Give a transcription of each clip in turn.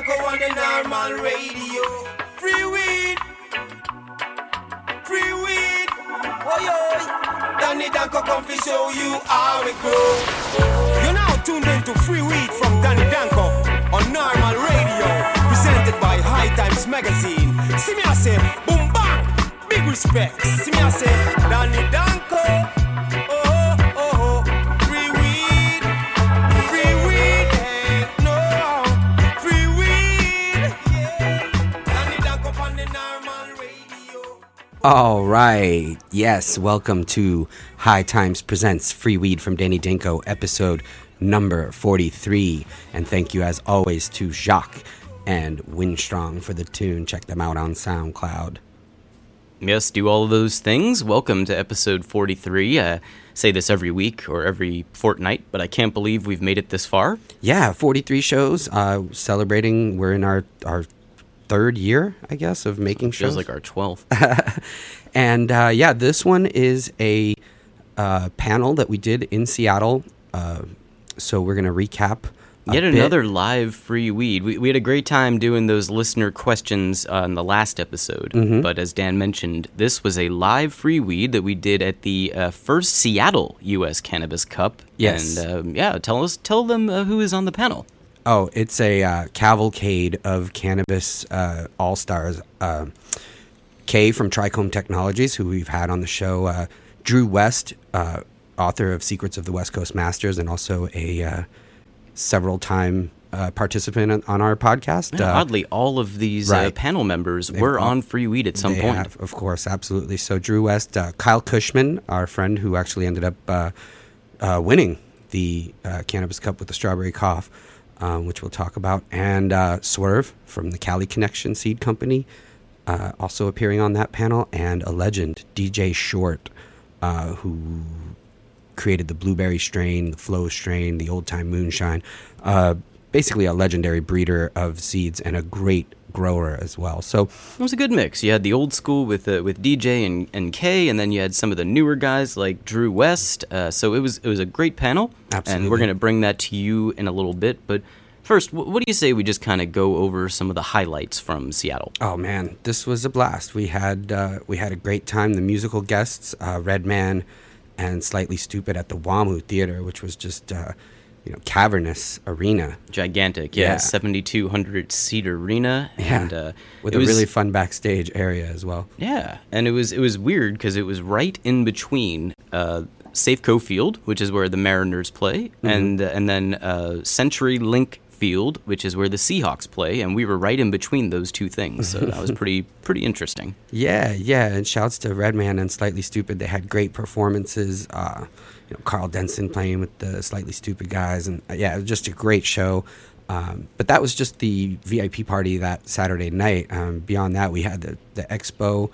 Danko on the normal radio. Free weed. Free weed. Oi, oi. Danny Danko come to show you how it grow. You're now tuned into Free Weed from Danny Danko on normal radio. Presented by High Times Magazine. See me I say, boom bang. Big respect. See me I say, Danny Danko. All right. Yes. Welcome to High Times Presents Free Weed from Danny Danko, episode number 43. And thank you, as always, to Jacques and Windstrong for the tune. Check them out on SoundCloud. Yes, do all of those things. Welcome to episode 43. Uh, say this every week or every fortnight, but I can't believe we've made it this far. Yeah, 43 shows. Uh, celebrating. We're in our, our third year, I guess, of making shows. Feels like our 12th. And uh, yeah, this one is a uh, panel that we did in Seattle. Uh, so we're going to recap. Yet bit. another live free weed. We, we had a great time doing those listener questions on the last episode. Mm-hmm. But as Dan mentioned, this was a live free weed that we did at the uh, first Seattle U.S. Cannabis Cup. Yes. And um, yeah, tell us, tell them uh, who is on the panel. Oh, it's a uh, cavalcade of cannabis uh, all stars. Uh, Kay from Trichome Technologies, who we've had on the show, uh, Drew West, uh, author of Secrets of the West Coast Masters, and also a uh, several time uh, participant on- our podcast. Uh, oddly, all of these uh, right. panel members were all- on free weed at some point. have, of course, absolutely. So Drew West, uh, Kyle Cushman, our friend who actually ended up uh, uh, winning the uh, Cannabis Cup with the Strawberry Cough, um, which we'll talk about, and uh, Swerve from the Cali Connection Seed Company, uh, also appearing on that panel, and a legend, DJ Short, uh, who created the blueberry strain, the flow strain, the old time moonshine. Uh, basically, a legendary breeder of seeds and a great grower as well. So It was a good mix. You had the old school with uh, with DJ and, and Kay, and then you had some of the newer guys like Drew West. Uh, so it was it was a great panel, and we're gonna bring that to you in a little bit. But first, wh- what do you say we just kind of go over some of the highlights from Seattle? Oh man, this was a blast. We had uh, we had a great time. The musical guests, uh, Redman and Slightly Stoopid at the WAMU Theater, which was just uh, you know cavernous arena. Gigantic, yeah, Yeah. seventy two hundred seat arena, and uh, with a was- really fun backstage area as well. Yeah, and it was it was weird because it was right in between uh, Safeco Field, which is where the Mariners play, and uh, and then uh, Century Link Field, which is where the Seahawks play, and we were right in between those two things. So that was pretty pretty interesting. Yeah, yeah, and shouts to Redman and Slightly Stoopid. They had great performances. Uh, you know, Karl Denson playing with the Slightly Stoopid guys, and uh, yeah, it was just a great show. Um, but that was just the VIP party that Saturday night. Um, beyond that, we had the the expo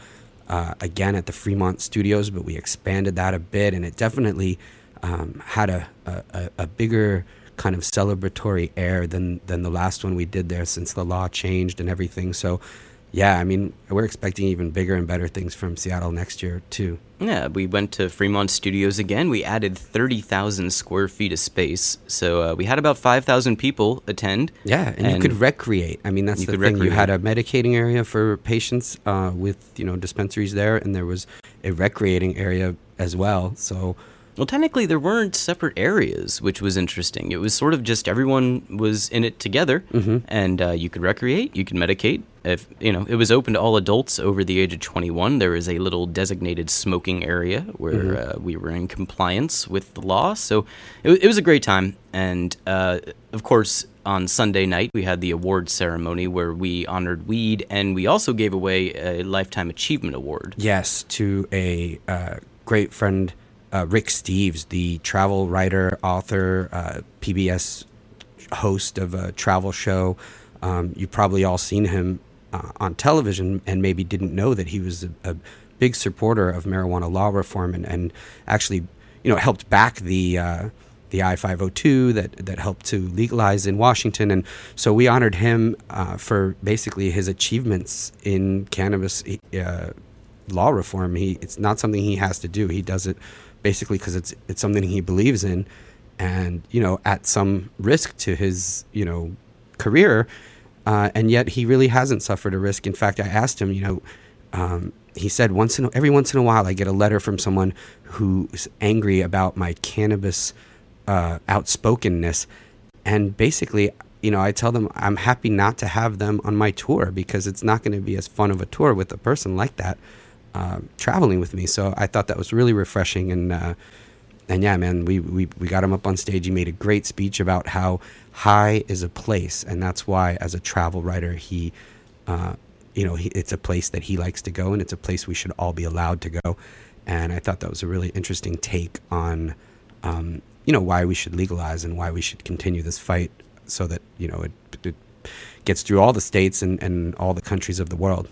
uh, again at the Fremont Studios, but we expanded that a bit, and it definitely um, had a, a, a- bigger kind of celebratory air than than the last one we did there since the law changed and everything. So, yeah, I mean, we're expecting even bigger and better things from Seattle next year too. Yeah, we went to Fremont Studios again. We added thirty thousand square feet of space, so uh, we had about five thousand people attend. Yeah, and, you could recreate. I mean, that's the thing. You had a medicating area for patients uh, with you know dispensaries there, and there was a recreating area as well. So Well, technically, there weren't separate areas, which was interesting. It was sort of just everyone was in it together, and uh, you could recreate, you could medicate. If you know, it was open to all adults over the age of 21. There was a little designated smoking area where uh, we were in compliance with the law. So it, it was a great time, and uh, of course. On Sunday night, we had the award ceremony where we honored weed, and we also gave away a lifetime achievement award. Yes, to a uh, great friend, uh, Rick Steves, the travel writer, author, uh, PBS host of a travel show. Um, you've probably all seen him uh, on television and maybe didn't know that he was a, a big supporter of marijuana law reform and, and actually, you know, helped back the. Uh, the I-502 that that helped to legalize in Washington, and so we honored him uh, for basically his achievements in cannabis uh, law reform. He it's not something he has to do. He does it basically because it's it's something he believes in, and you know at some risk to his you know career. uh, and yet he really hasn't suffered a risk. In fact, I asked him, you know, um, he said once in every once in a while I get a letter from someone who's angry about my cannabis uh, outspokenness, and basically, you know, I tell them I'm happy not to have them on my tour because it's not going to be as fun of a tour with a person like that uh, traveling with me. So I thought that was really refreshing and. Uh, and yeah, man, we, we, we got him up on stage. He made a great speech about how high is a place, and that's why, as a travel writer, he, uh, you know, he, it's a place that he likes to go, and it's a place we should all be allowed to go. And I thought that was a really interesting take on, um, you know, why we should legalize and why we should continue this fight so that you know it, it gets through all the states and, and all the countries of the world.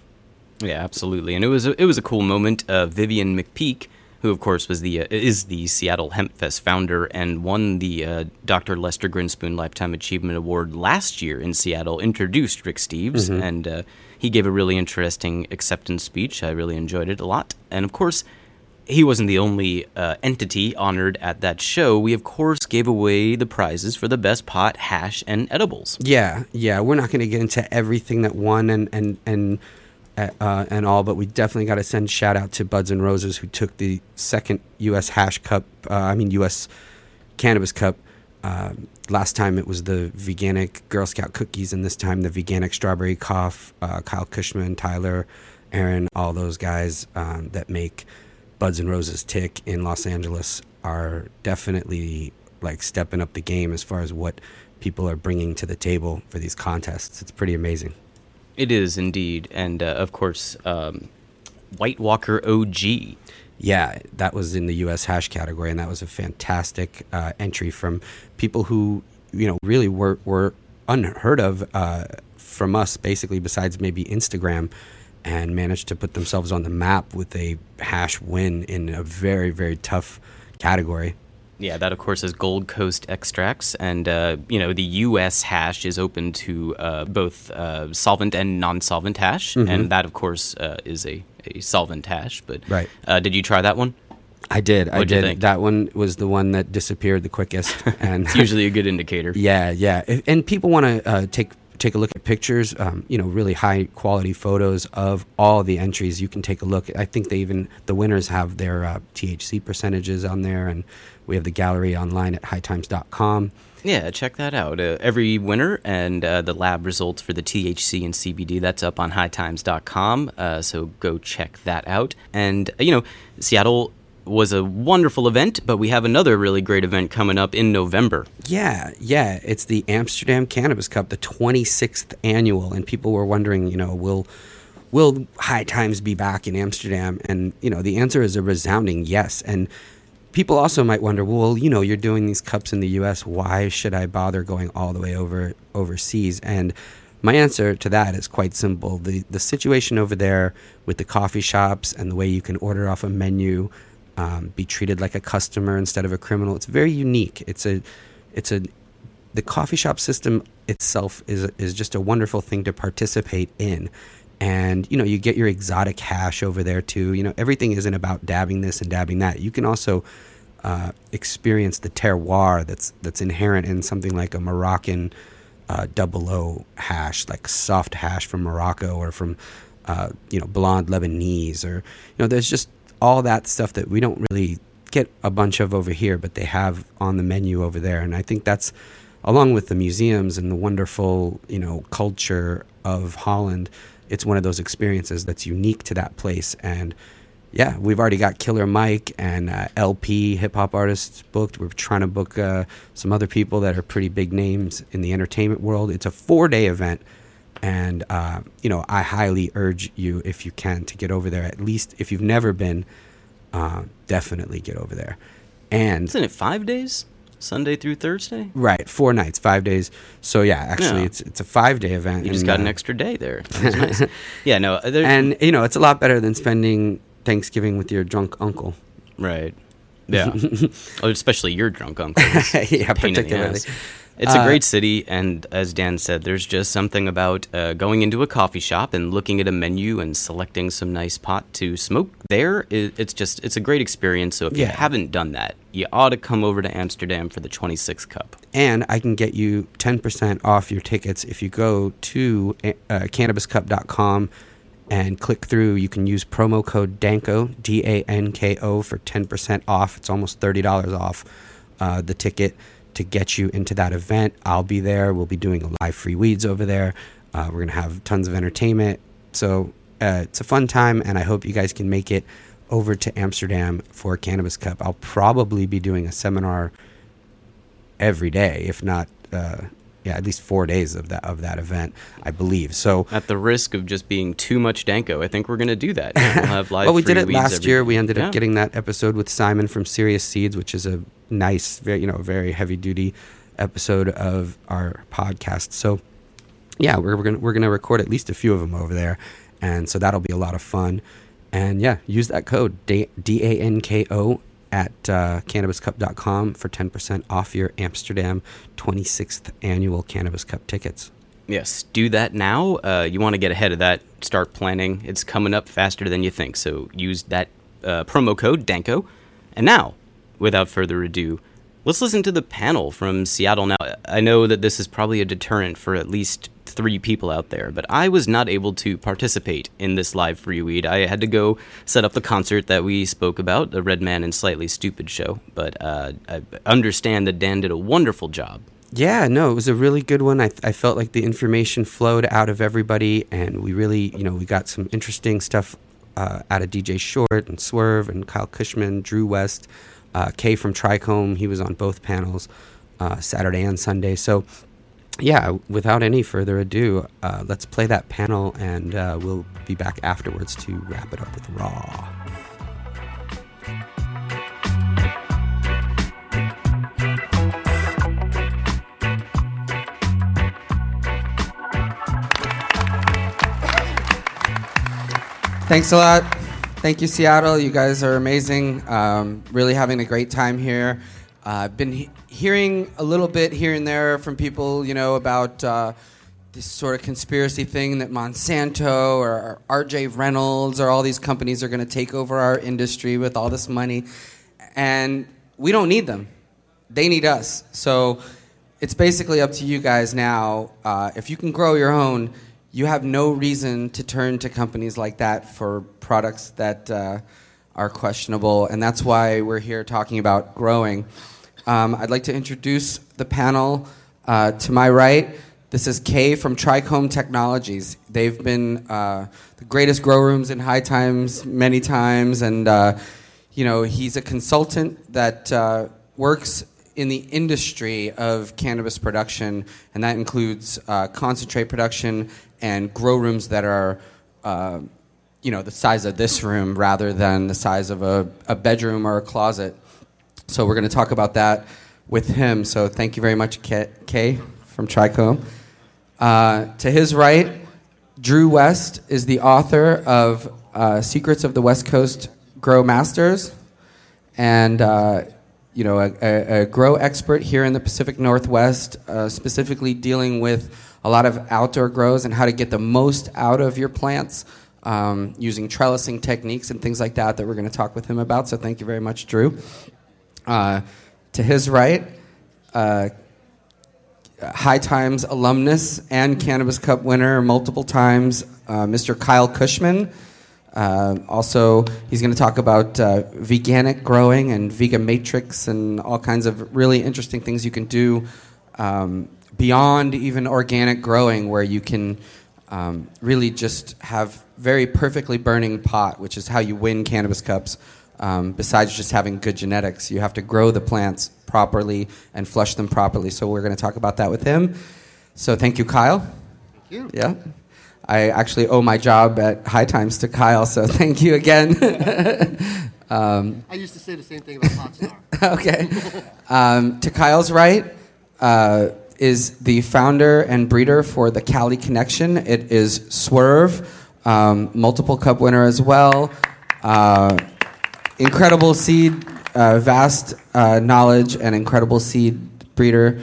Yeah, absolutely. And it was a, it was a cool moment. Uh, Vivian McPeak who of course was the uh, is the Seattle Hempfest founder and won the uh, Dr. Lester Grinspoon Lifetime Achievement Award last year in Seattle, introduced Rick Steves, mm-hmm. and uh, he gave a really interesting acceptance speech. I really enjoyed it a lot, and of course. He wasn't the only uh, entity honored at that show. We, of course, gave away the prizes for the best pot, hash, and edibles. Yeah, yeah. We're not going to get into everything that won and, and, and uh, and all, but we definitely got to send shout out to Buds and Roses who took the second U.S. Hash Cup. Uh, I mean U.S. Cannabis Cup. Uh, last time it was the veganic Girl Scout cookies, and this time the veganic strawberry cough. Uh, Kyle Cushman, Tyler, Aaron, all those guys um, that make Buds and Roses tick in Los Angeles are definitely like stepping up the game as far as what people are bringing to the table for these contests. It's pretty amazing. It is indeed, and uh, of course, um, White Walker OG. Yeah, that was in the U.S. hash category, and that was a fantastic uh, entry from people who you know really were were unheard of uh, from us, basically. Besides maybe Instagram, and managed to put themselves on the map with a hash win in a very very tough category. Yeah, that of course is Gold Coast extracts, and uh, you know the U.S. hash is open to uh, both uh, solvent and non-solvent hash, mm-hmm. and that of course uh, is a, a solvent hash. But right, uh, did you try that one? I did. What'd I did. That one was the one that disappeared the quickest, and it's usually a good indicator. Yeah, yeah, and people want to uh, take take a look at pictures, um, you know, really high quality photos of all the entries. You can take a look. I think they even the winners have their uh, THC percentages on there, and we have the gallery online at hightimes.com. Yeah, check that out. Uh, every winner and uh, the lab results for the THC and CBD, that's up on hightimes.com. Uh, so go check that out. And, uh, you know, Seattle was a wonderful event, but we have another really great event coming up in November. Yeah, yeah. It's the Amsterdam Cannabis Cup, the 26th annual. And people were wondering, you know, will will High Times be back in Amsterdam? And, you know, the answer is a resounding yes. And people also might wonder, well, you know, you're doing these cups in the U.S. Why should I bother going all the way over overseas? And my answer to that is quite simple. the The situation over there with the coffee shops and the way you can order off a menu, um, be treated like a customer instead of a criminal, it's very unique. It's a, it's a, the coffee shop system itself is is just a wonderful thing to participate in. And you know you get your exotic hash over there too. You know everything isn't about dabbing this and dabbing that. You can also uh, experience the terroir that's that's inherent in something like a Moroccan uh, double O hash like soft hash from Morocco or from uh, you know blonde Lebanese or you know there's just all that stuff that we don't really get a bunch of over here but they have on the menu over there and I think that's along with the museums and the wonderful you know culture of Holland it's one of those experiences that's unique to that place. And yeah, we've already got Killer Mike and uh, El-P hip hop artists booked. We're trying to book uh, some other people that are pretty big names in the entertainment world. It's a four day event. And, uh, you know, I highly urge you, if you can, to get over there. At least if you've never been, uh, definitely get over there. And isn't it five days? Sunday through Thursday. Right, four nights, five days. So yeah, actually, yeah. it's it's a five day event. You just got uh, an extra day there. nice. Yeah, no, and you know it's a lot better than spending Thanksgiving with your drunk uncle. Right. Yeah. oh, especially your drunk uncle. yeah, particularly. It's a Uh, great city, and as Dan said, there's just something about uh, going into a coffee shop and looking at a menu and selecting some nice pot to smoke there. It, it's just it's a great experience. So if you haven't done that, you ought to come over to Amsterdam for the 26th Cup. and I can get you 10% off your tickets if you go to uh, cannabiscup.com and click through. You can use promo code DANKO, D A N K O, for 10% off. It's almost $30 off uh, the ticket to get you into that event. I'll be there. We'll be doing a live free weeds over there. Uh, we're going to have tons of entertainment. So uh, it's a fun time, and I hope you guys can make it over to Amsterdam for Cannabis Cup. I'll probably be doing a seminar every day, if not, uh, yeah, at least four days of that of that event, I believe. So, At the risk of just being too much Danko, I think we're going to do that. We'll have live. well, we did it last year. We ended Yeah. up getting that episode with Simon from Serious Seeds, which is a nice, very you know, very heavy duty episode of our podcast. So, yeah, we're, we're gonna we're gonna record at least a few of them over there, and so that'll be a lot of fun. And yeah, use that code D A N K O at uh, cannabiscup.com for 10% off your Amsterdam 26th annual Cannabis Cup tickets. Yes, do that now. Uh, you want to get ahead of that. Start planning. It's coming up faster than you think. So use that uh, promo code DANKO. And now, without further ado, let's listen to the panel from Seattle. Now, I know that this is probably a deterrent for at least three people out there, but I was not able to participate in this live free weed. I had to go set up the concert that we spoke about, the Redman and Slightly Stoopid show. But uh, I understand that Dan did a wonderful job. Yeah, no, it was a really good one. I, I felt like the information flowed out of everybody, and we really, you know, we got some interesting stuff uh, out of DJ Short and Swerve and Kyle Cushman, Drew West, uh, Kay from Trichome. He was on both panels uh, Saturday and Sunday. So, yeah, without any further ado, uh, let's play that panel, and uh, we'll be back afterwards to wrap it up with Raw. Thanks a lot. Thank you, Seattle. You guys are amazing. Um, really having a great time here. Uh, I've been he- hearing a little bit here and there from people, you know, about uh, this sort of conspiracy thing that Monsanto or R.J. Reynolds or all these companies are going to take over our industry with all this money, and we don't need them. They need us. So it's basically up to you guys now. Uh, if you can grow your own, you have no reason to turn to companies like that for products that uh, are questionable, and that's why we're here talking about growing. Um, I'd like to introduce the panel. Uh, to my right, this is Kay from Trichome Technologies. They've been uh, the greatest grow rooms in High Times many times, and uh, you know he's a consultant that uh, works in the industry of cannabis production, and that includes uh, concentrate production and grow rooms that are, uh, you know, the size of this room rather than the size of a, a bedroom or a closet. So we're going to talk about that with him. So thank you very much, Kay, from Trichome. Uh, to his right, Drew West is the author of uh, Secrets of the West Coast Grow Masters, and uh, you know a, a, a grow expert here in the Pacific Northwest, uh, specifically dealing with a lot of outdoor grows and how to get the most out of your plants um, using trellising techniques and things like that that we're going to talk with him about. So thank you very much, Drew. Uh, to his right, uh, High Times alumnus and Cannabis Cup winner multiple times, uh, Mr. Kyle Cushman. Uh, also, he's going to talk about uh, veganic growing and vegan matrix and all kinds of really interesting things you can do um, beyond even organic growing, where you can um, really just have very perfectly burning pot, which is how you win cannabis cups. Um, besides just having good genetics, you have to grow the plants properly and flush them properly. So we're going to talk about that with him. So thank you, Kyle. Thank you. Yeah. I actually owe my job at High Times to Kyle, so thank you again. um, I used to say the same thing about Hotstar. okay. Um, to Kyle's right uh, is the founder and breeder for the Cali Connection. It is Swerve, um, multiple cup winner as well. Uh, incredible seed, uh, vast uh, knowledge, and incredible seed breeder.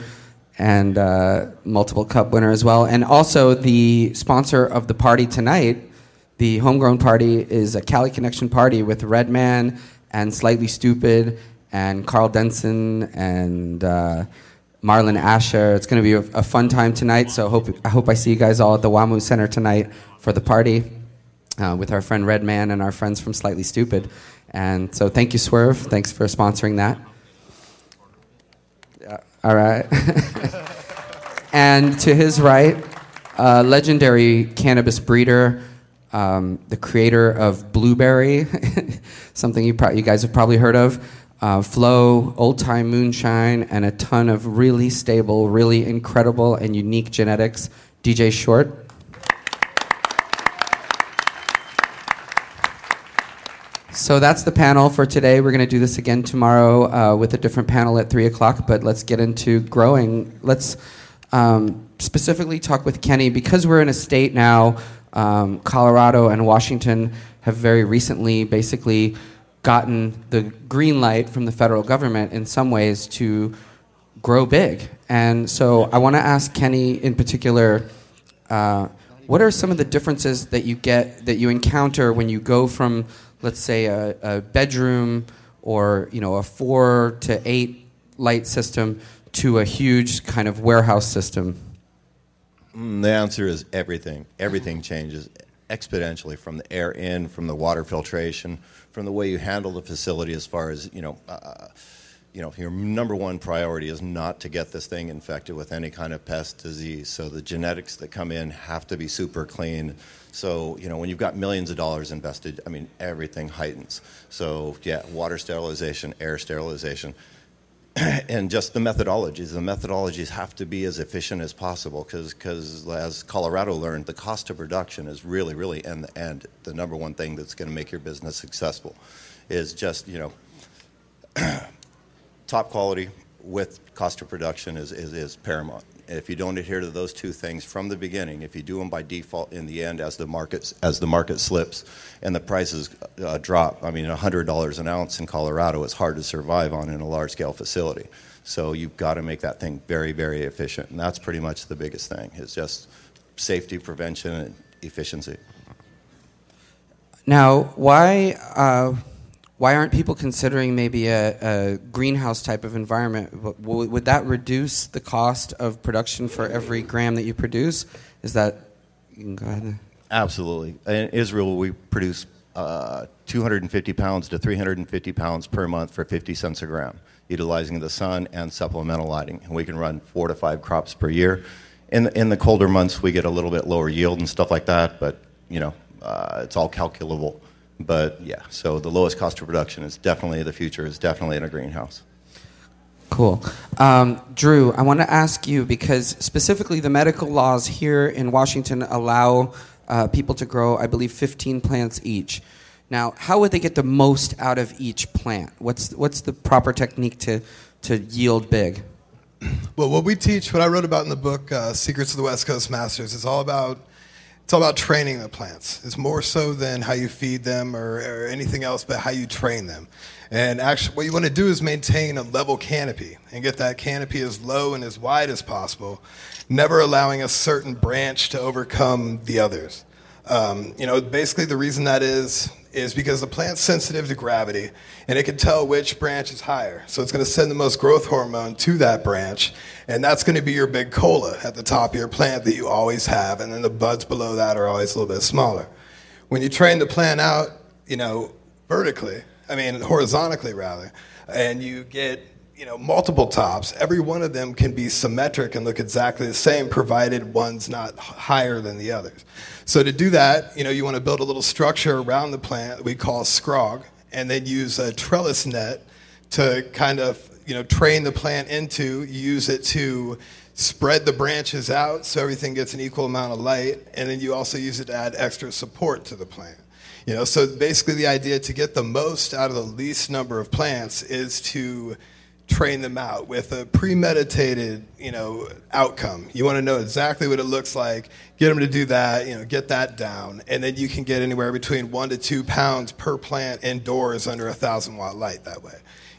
and uh, multiple cup winner as well. And also the sponsor of the party tonight, the homegrown party, is a Cali Connection party with Redman and Slightly Stoopid and Karl Denson and uh, Marlon Asher. It's going to be a, a fun time tonight. So hope I hope I see you guys all at the WAMU Center tonight for the party uh, with our friend Redman and our friends from Slightly Stoopid. And so thank you, Swerve. Thanks for sponsoring that. All right. and to his right, a legendary cannabis breeder, um, the creator of Blueberry, something you, pro- you guys have probably heard of. Uh, Flow, Old Time Moonshine, and a ton of really stable, really incredible, and unique genetics. DJ Short. So that's the panel for today. We're going to do this again tomorrow uh, with a different panel at 3 o'clock, but let's get into growing. Let's um, specifically talk with Kenny because we're in a state now, um, Colorado and Washington have very recently basically gotten the green light from the federal government in some ways to grow big. And so I want to ask Kenny in particular. Uh, what are some of the differences that you get that you encounter when you go from let's say a, a bedroom or you know a four to eight light system to a huge kind of warehouse system Mm, The answer is everything. Everything changes exponentially from the air in, from the water filtration, from the way you handle the facility as far as, you know, uh, you know, your number one priority is not to get this thing infected with any kind of pest disease. So the genetics that come in have to be super clean. So, you know, when you've got millions of dollars invested, I mean, everything heightens. So, yeah, water sterilization, air sterilization and just the methodologies. The methodologies have to be as efficient as possible because, as Colorado learned, the cost of production is really, really and the the number one thing that's going to make your business successful. Is just you know top quality with cost of production is, is, is paramount. And if you don't adhere to those two things from the beginning, if you do them by default in the end as the market as the market slips and the prices uh, drop, I mean, $100 an ounce in Colorado is hard to survive on in a large scale facility. So you've got to make that thing very, very efficient, and that's pretty much the biggest thing. Is just safety, prevention, and efficiency. now why uh, why aren't people considering maybe a, a greenhouse type of environment would that reduce the cost of production for every gram that you produce is that you can go ahead Absolutely. In Israel, we produce uh, 250 pounds to 350 pounds per month for 50 cents a gram, utilizing the sun and supplemental lighting. And we can run four to five crops per year. In the, in the colder months, we get a little bit lower yield and stuff like that, but you know, uh, it's all calculable. But yeah, so the lowest cost of production is definitely the future. Is definitely in a greenhouse. Cool. Um, Drew, I want to ask you because specifically the medical laws here in Washington allow uh, people to grow, I believe, 15 plants each. Now, how would they get the most out of each plant? What's, what's the proper technique to, to yield big? Well, what we teach, what I wrote about in the book, uh, Secrets of the West Coast Masters, is all about it's all about training the plants. It's more so than how you feed them or, or anything else, but how you train them. And actually, what you want to do is maintain a level canopy and get that canopy as low and as wide as possible, never allowing a certain branch to overcome the others. Um, you know, basically the reason that is is because the plant's sensitive to gravity and it can tell which branch is higher. So it's going to send the most growth hormone to that branch, and that's going to be your big cola at the top of your plant that you always have, and then the buds below that are always a little bit smaller. When you train the plant out, you know, vertically, I mean horizontally rather, and you get you know multiple tops, every one of them can be symmetric and look exactly the same, provided one's not higher than the others. So to do that, you know, you want to build a little structure around the plant that we call scrog, and then use a trellis net to kind of you know train the plant into use it to spread the branches out so everything gets an equal amount of light and then you also use it to add extra support to the plant. You know so basically the idea to get the most out of the least number of plants is to train them out with a premeditated, you know, outcome. You want to know exactly what it looks like, get them to do that, you know, get that down, and then you can get anywhere between one to two pounds per plant indoors under a thousand watt light that way.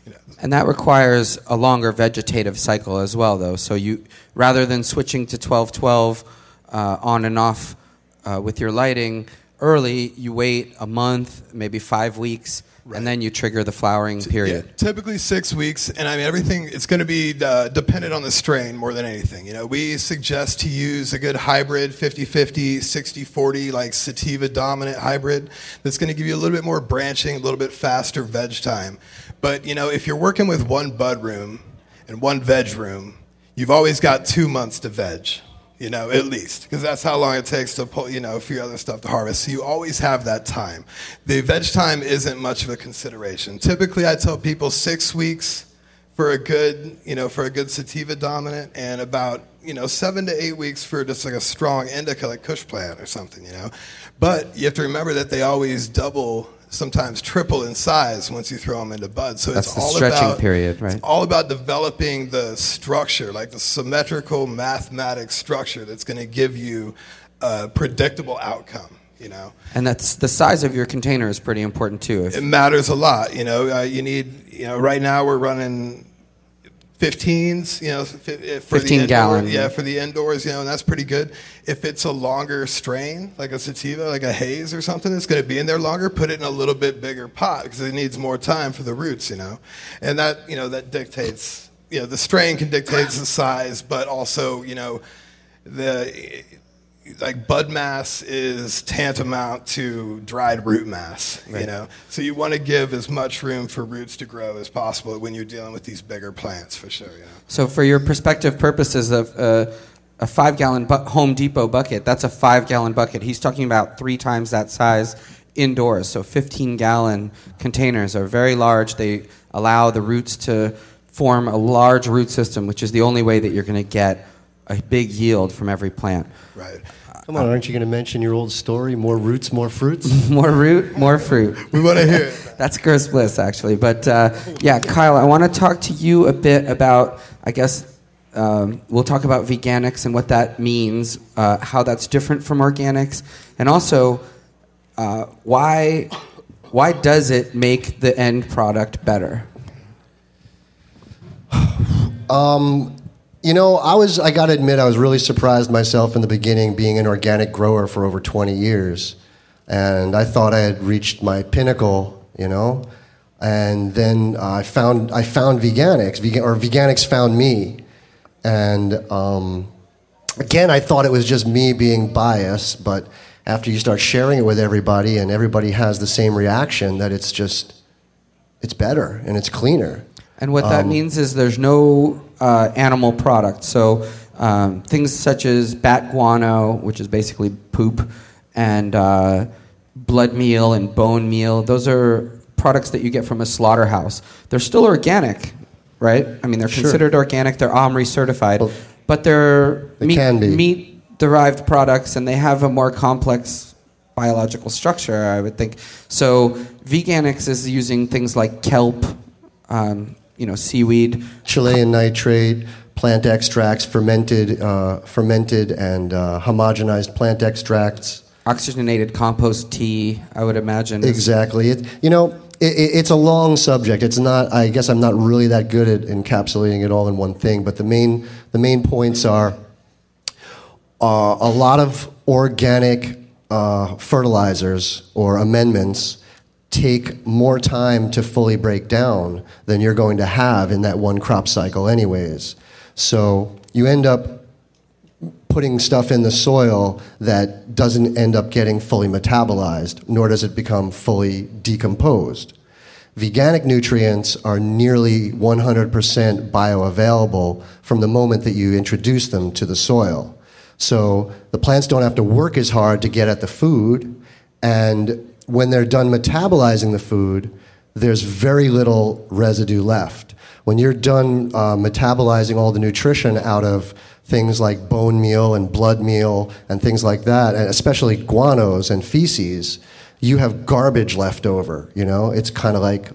You know, And that requires a longer vegetative cycle as well, though. So you, rather than switching to 12-12 uh, on and off uh, with your lighting early, you wait a month, maybe five weeks, and then you trigger the flowering period. Yeah, typically six weeks, and I mean everything. It's going to be uh, dependent on the strain more than anything. You know, we suggest to use a good hybrid 50-50, 60-40, like sativa dominant hybrid. That's going to give you a little bit more branching, a little bit faster veg time. But you know, if you're working with one bud room and one veg room, you've always got two months to veg you know, at least, because that's how long it takes to pull, you know, a few other stuff to harvest. So you always have that time. The veg time isn't much of a consideration. Typically, I tell people six weeks for a good, you know, for a good sativa dominant, and about you know seven to eight weeks for just like a strong indica, like Kush plant or something, you know. But you have to remember that they always double sometimes triple in size once you throw them into bud. So That's it's the all stretching about, period, right? It's all about developing the structure, like the symmetrical mathematic structure that's going to give you a predictable outcome. You know, And that's the size of your container is pretty important too. If, it matters a lot. You know, uh, you need. You know, right now we're running 15s, you know, for 15 the indoor, gallon. Yeah, for the indoors, you know, and that's pretty good. If it's a longer strain, like a sativa, like a haze or something, it's going to be in there longer. Put it in a little bit bigger pot because it needs more time for the roots, you know, and that you know that dictates. You know, the strain can dictate the size, but also you know, the like bud mass is tantamount to dried root mass you know so you want to give as much room for roots to grow as possible when you're dealing with these bigger plants for sure you know so for your perspective purposes of uh, a five gallon bu- Home Depot bucket, that's a five gallon bucket. He's talking about three times that size indoors. So 15 gallon containers are very large. They allow the roots to form a large root system, which is the only way that you're going to get a big yield from every plant. right Come on, aren't you going to mention your old story? More roots, more fruits? More root, more fruit. we want to hear it That's Gross Bliss, actually. But uh, yeah, Kyle, I want to talk to you a bit about, I guess, um, we'll talk about veganics and what that means, uh, how that's different from organics, and also uh, why, why does it make the end product better? You know, I was, I got to admit, I was really surprised myself in the beginning being an organic grower for over 20 years. And I thought I had reached my pinnacle, you know. And then I found, I found veganics, vegan, or veganics found me. And um, again, I thought it was just me being biased, but after you start sharing it with everybody and everybody has the same reaction, that it's just, it's better and it's cleaner. And what that means is there's no uh, animal products. So um, things such as bat guano, which is basically poop, and uh, blood meal and bone meal, those are products that you get from a slaughterhouse. They're still organic, right? I mean, they're Sure. considered organic, they're OMRI certified, Well, but they're they meat, meat derived products and they have a more complex biological structure, I would think. So veganics is using things like kelp, um, you know, seaweed. Chilean nitrate, plant extracts, fermented, uh, fermented and uh, homogenized plant extracts. oxygenated compost tea, I would imagine. Exactly. It, you know, it, it- it's a long subject. It's not. I guess I'm not really that good at encapsulating it all in one thing. But the main the main points are uh, a lot of organic uh, fertilizers or amendments take more time to fully break down than you're going to have in that one crop cycle, anyways. So you end up putting stuff in the soil that doesn't end up getting fully metabolized, nor does it become fully decomposed. Veganic nutrients are nearly 100% bioavailable from the moment that you introduce them to the soil. So the plants don't have to work as hard to get at the food, and when they're done metabolizing the food, there's very little residue left. When you're done uh, metabolizing all the nutrition out of things like bone meal and blood meal and things like that, and especially guanos and feces, you have garbage left over. You know, it's kind of like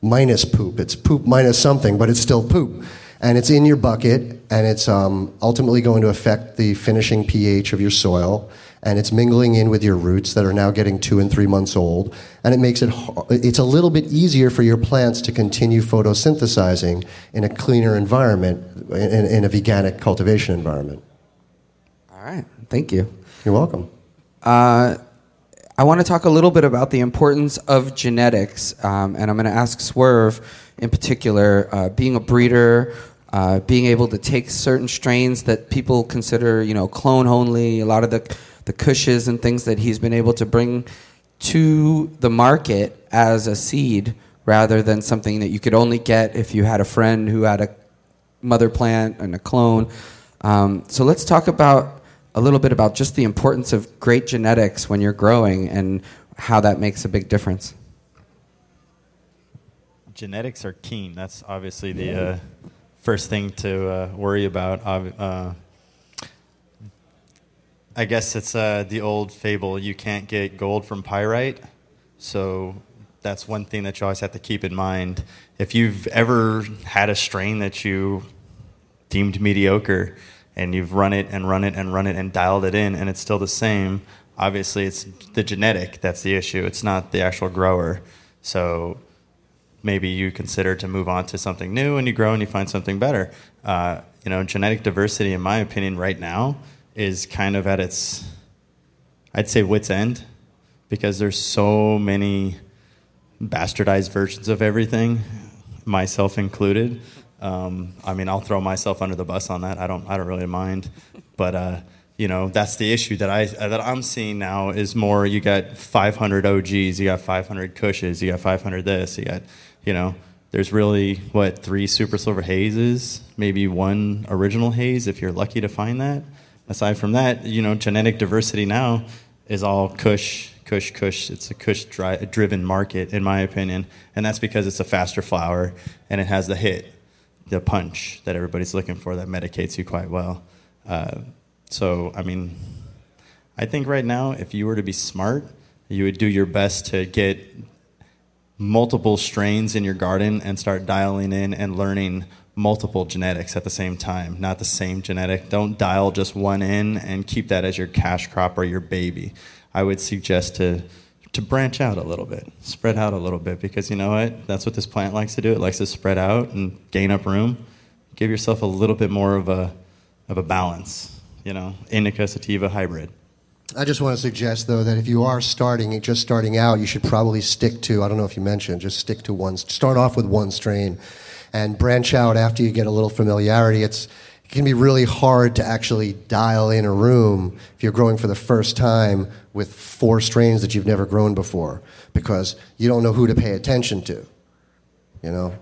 minus poop. It's poop minus something, but it's still poop. And it's in your bucket, and it's um, ultimately going to affect the finishing pH of your soil. And it's mingling in with your roots that are now getting two and three months old. And it makes it it's a little bit easier for your plants to continue photosynthesizing in a cleaner environment, in, in a veganic cultivation environment. All right. Thank you. You're welcome. Uh, I want to talk a little bit about the importance of genetics, um, and I'm going to ask Swerve in particular, uh, being a breeder, uh, being able to take certain strains that people consider, you know, clone only, a lot of the the Kushes and things that he's been able to bring to the market as a seed rather than something that you could only get if you had a friend who had a mother plant and a clone. Um, so let's talk about a little bit about just the importance of great genetics when you're growing and how that makes a big difference. genetics are keen. That's obviously the uh, first thing to uh, worry about. Uh, I guess it's uh, the old fable you can't get gold from pyrite. So that's one thing that you always have to keep in mind. If you've ever had a strain that you deemed mediocre and you've run it and run it and run it and dialed it in and it's still the same, obviously it's the genetic that's the issue. It's not the actual grower. So maybe you consider to move on to something new and you grow and you find something better. Uh, you know, genetic diversity, in my opinion, right now is kind of at its, I'd say, wits end because there's so many bastardized versions of everything, myself included. Um, I mean, I'll throw myself under the bus on that. I don't, I don't really mind, but uh, you know, that's the issue that I that I'm seeing now is more. You got 500 OGs, you got 500 Kushes, you got 500 this, you got, you know, there's really what three Super Silver Hazes, maybe one original haze if you're lucky to find that. Aside from that, you know, genetic diversity now is all Kush, Kush, Kush. It's a Kush dri- driven market, in my opinion, and that's because it's a faster flower and it has the hit, the punch that everybody's looking for that medicates you quite well. Uh, so, I mean, I think right now, if you were to be smart, you would do your best to get multiple strains in your garden and start dialing in and learning multiple genetics at the same time, not the same genetic. Don't dial just one in and keep that as your cash crop or your baby. I would suggest to to branch out a little bit, spread out a little bit, because you know what? That's what this plant likes to do. It likes to spread out and gain up room. Give yourself a little bit more of a of a balance. You know, indica sativa hybrid. I just want to suggest, though, that if you are starting, just starting out, you should probably stick to, I don't know if you mentioned, just stick to one, start off with one strain and branch out after you get a little familiarity. It's, it can be really hard to actually dial in a room if you're growing for the first time with four strains that you've never grown before because you don't know who to pay attention to. You know?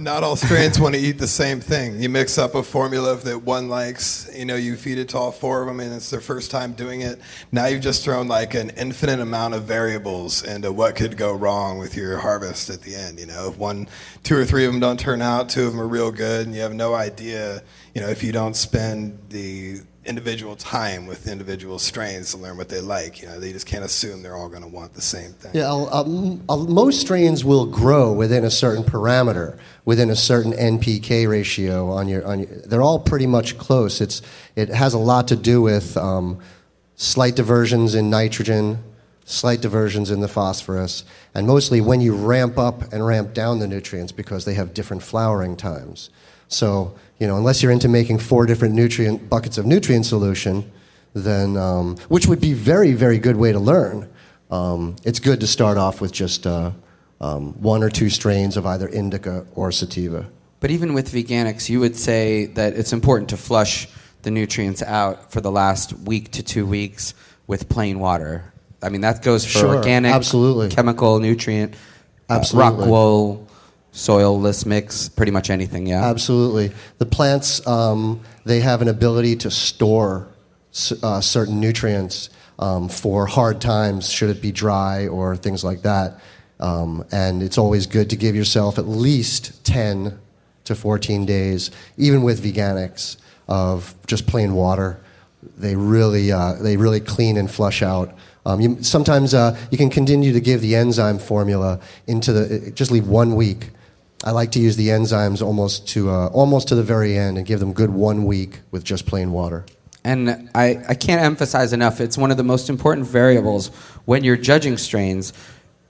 Not all strains want to eat the same thing. You mix up a formula that one likes, you know, you feed it to all four of them, and it's their first time doing it. Now you've just thrown like an infinite amount of variables into what could go wrong with your harvest at the end. You know, if one, two or three of them don't turn out, two of them are real good, and you have no idea, you know, if you don't spend the individual time with individual strains to learn what they like. You know, they just can't assume they're all going to want the same thing. Yeah, I'll- I'll- I'll- most strains will grow within a certain parameter, within a certain NPK ratio on your. On your they're all pretty much close. It's it has a lot to do with um, slight diversions in nitrogen, slight diversions in the phosphorus, and mostly when you ramp up and ramp down the nutrients because they have different flowering times. So you know, unless you're into making four different nutrient buckets of nutrient solution, then um, which would be very very good way to learn. Um, it's good to start off with just uh, um, one or two strains of either indica or sativa. But even with veganics, you would say that it's important to flush the nutrients out for the last week to two weeks with plain water. I mean, that goes for Sure, organic, absolutely. chemical, nutrient, uh, Absolutely. rock wool, soilless mix, pretty much anything. Yeah. Absolutely. The plants, um, they have an ability to store uh, certain nutrients um, for hard times, should it be dry or things like that. Um, and it's always good to give yourself at least 10 to 14 days, even with veganics, of just plain water. They really, uh, they really clean and flush out Um, you, sometimes uh, you can continue to give the enzyme formula into the just leave one week. I like to use the enzymes almost to uh, almost to the very end and give them good one week with just plain water. And I, I can't emphasize enough, it's one of the most important variables when you're judging strains.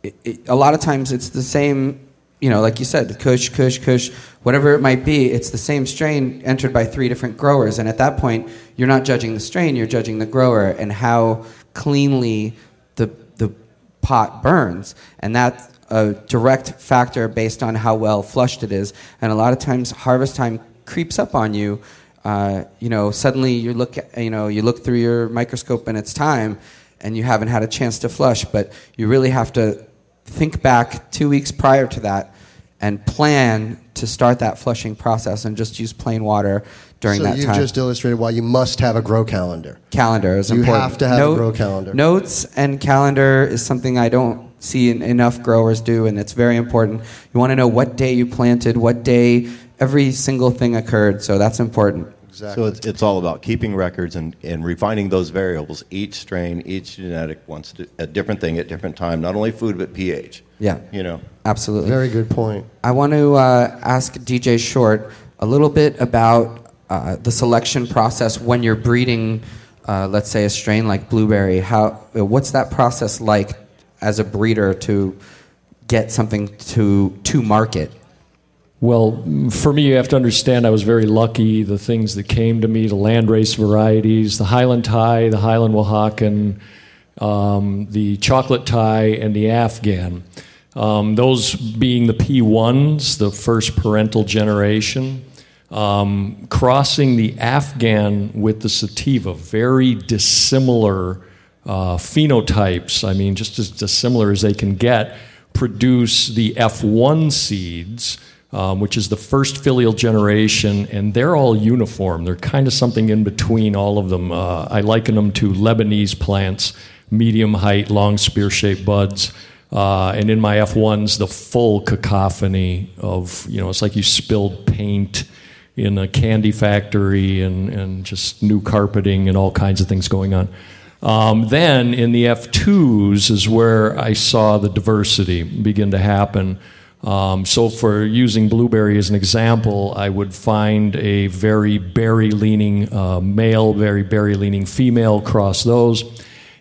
It, it, a lot of times it's the same, you know, like you said, the Kush, Kush, Kush, whatever it might be, it's the same strain entered by three different growers. And at that point, you're not judging the strain, you're judging the grower and how cleanly the, the pot burns. And that's a direct factor based on how well flushed it is. And a lot of times, harvest time creeps up on you uh, you know, suddenly you look, you know, you look through your microscope and it's time, and you haven't had a chance to flush. But you really have to think back two weeks prior to that and plan to start that flushing process and just use plain water during so that you've time. just illustrated why you must have a grow calendar. calendar is You important. have to have a grow calendar. Notes and calendar is something I don't see enough growers do, and it's very important. You want to know what day you planted, what day every single thing occurred, so that's important. So it's, it's all about keeping records and, and refining those variables. Each strain, each genetic wants to, a different thing at different time, not only food but pH. Yeah. You know. Absolutely. Very good point. I want to uh, ask DJ Short a little bit about uh, the selection process when you're breeding, uh, let's say, a strain like blueberry. How, what's that process like as a breeder to get something to to market? Well, for me, you have to understand I was very lucky. The things that came to me, the landrace varieties, the Highland Thai, the Highland Oaxacan, um, the chocolate Thai, and the Afghan. Um, those being the P1s, the first parental generation. Um, crossing the Afghan with the sativa, very dissimilar uh, phenotypes. I mean, just as similar as they can get, produce the F1 seeds, um, which is the first filial generation, and they're all uniform. They're kind of something in between all of them. Uh, I liken them to Lebanese plants, medium height, long spear shaped buds. Uh, and in my F1s, the full cacophony of, you know, it's like you spilled paint in a candy factory and, and just new carpeting and all kinds of things going on. Um, then in the F2s is where I saw the diversity begin to happen. Um, so, for using blueberry as an example, I would find a very berry leaning uh, male, very berry leaning female, cross those.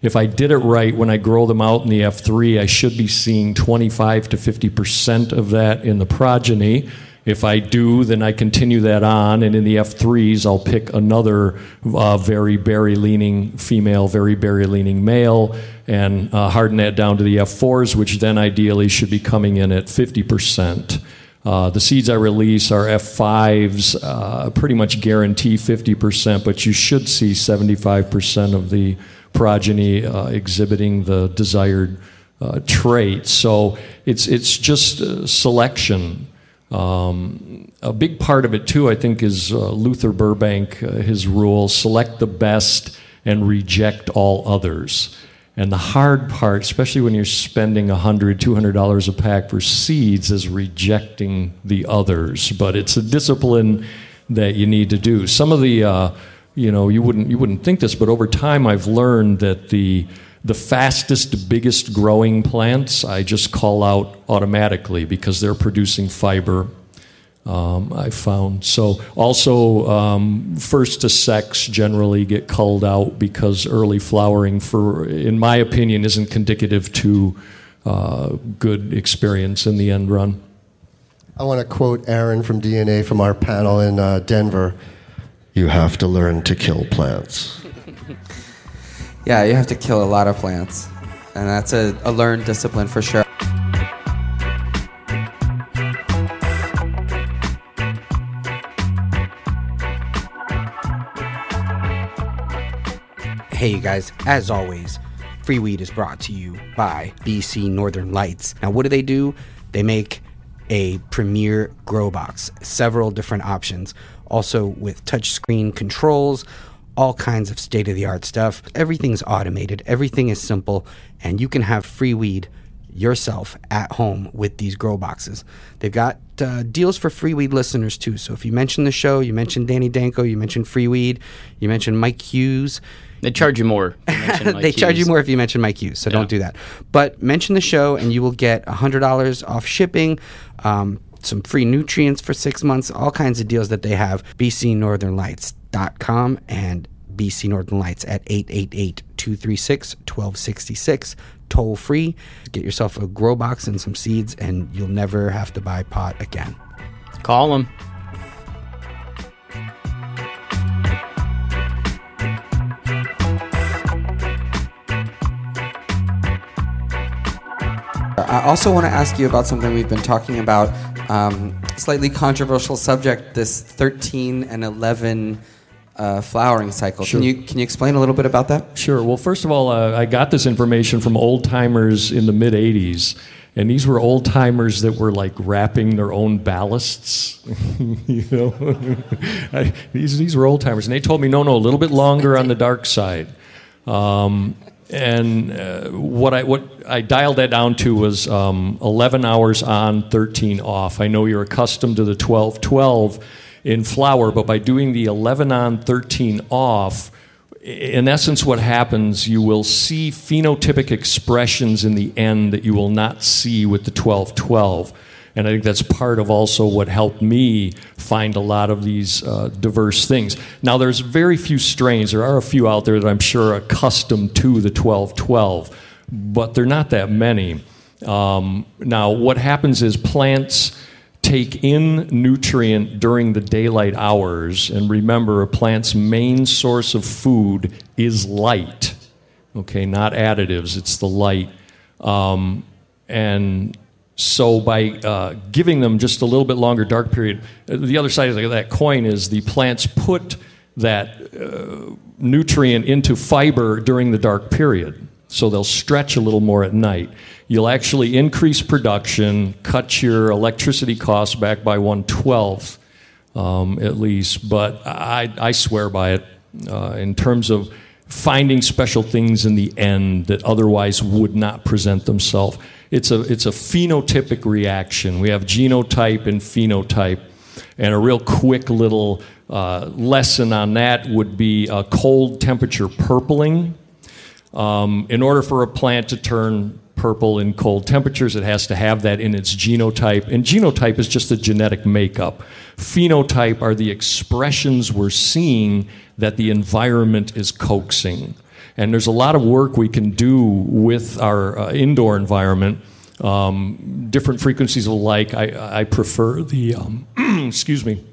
If I did it right when I grow them out in the F3, I should be seeing 25 to 50% of that in the progeny. If I do, then I continue that on, and in the F3s, I'll pick another uh, very berry leaning female, very berry leaning male, and uh, harden that down to the F4s, which then ideally should be coming in at 50%. Uh, the seeds I release are F5s, uh, pretty much guarantee 50%, but you should see 75% of the progeny uh, exhibiting the desired uh, trait. So it's, it's just uh, selection. Um, a big part of it, too, I think, is uh, Luther Burbank, uh, his rule select the best and reject all others. And the hard part, especially when you're spending $100, $200 a pack for seeds, is rejecting the others. But it's a discipline that you need to do. Some of the, uh, you know, you wouldn't, you wouldn't think this, but over time I've learned that the, the fastest, biggest growing plants I just call out automatically because they're producing fiber. Um, I found so. Also, um, first to sex generally get culled out because early flowering, for in my opinion, isn't indicative to uh, good experience in the end run. I want to quote Aaron from DNA from our panel in uh, Denver. You have to learn to kill plants. Yeah, you have to kill a lot of plants, and that's a, a learned discipline for sure. Hey, you guys, as always, Free Weed is brought to you by BC Northern Lights. Now, what do they do? They make a premier grow box, several different options, also with touchscreen controls, all kinds of state of the art stuff. Everything's automated, everything is simple, and you can have free weed yourself at home with these grow boxes. They've got uh, deals for free weed listeners too. So if you mention the show, you mentioned Danny Danko, you mentioned free weed, you mentioned Mike Hughes. They charge you more. if you mention Mike they charge you more if you mention Mike Hughes, so don't do that. But mention the show, and you will get hundred dollars off shipping, um, some free nutrients for six months, all kinds of deals that they have. BCNorthernLights.com and BC Northern Lights at 888-236-1266, toll free. Get yourself a grow box and some seeds, and you'll never have to buy pot again. Call them. I also want to ask you about something we've been talking about, um, slightly controversial subject. This 13 and 11 uh, flowering cycle. Sure. Can you can you explain a little bit about that? Sure. Well, first of all, uh, I got this information from old timers in the mid 80s. And these were old timers that were like wrapping their own ballasts. you know, I, these, these were old timers. And they told me, no, no, a little bit longer on the dark side. Um, and uh, what I what I dialed that down to was um, 11 hours on, 13 off. I know you're accustomed to the 12 12 in flower, but by doing the 11 on, 13 off, in essence, what happens, you will see phenotypic expressions in the end that you will not see with the 12 12. And I think that's part of also what helped me find a lot of these uh, diverse things. Now, there's very few strains. There are a few out there that I'm sure are accustomed to the 12 12, but they're not that many. Um, now, what happens is plants take in nutrient during the daylight hours. And remember, a plant's main source of food is light, okay, not additives, it's the light. Um, and so, by uh, giving them just a little bit longer dark period, the other side of that coin is the plants put that uh, nutrient into fiber during the dark period. So they'll stretch a little more at night. You'll actually increase production, cut your electricity costs back by one twelfth, um, at least. But I, I swear by it uh, in terms of finding special things in the end that otherwise would not present themselves. It's a, it's a phenotypic reaction. We have genotype and phenotype. And a real quick little uh, lesson on that would be uh, cold temperature purpling. Um, in order for a plant to turn purple in cold temperatures, it has to have that in its genotype. And genotype is just the genetic makeup. Phenotype are the expressions we're seeing that the environment is coaxing. And there's a lot of work we can do with our uh, indoor environment. Um, different frequencies of light. I, I prefer the, um, excuse me,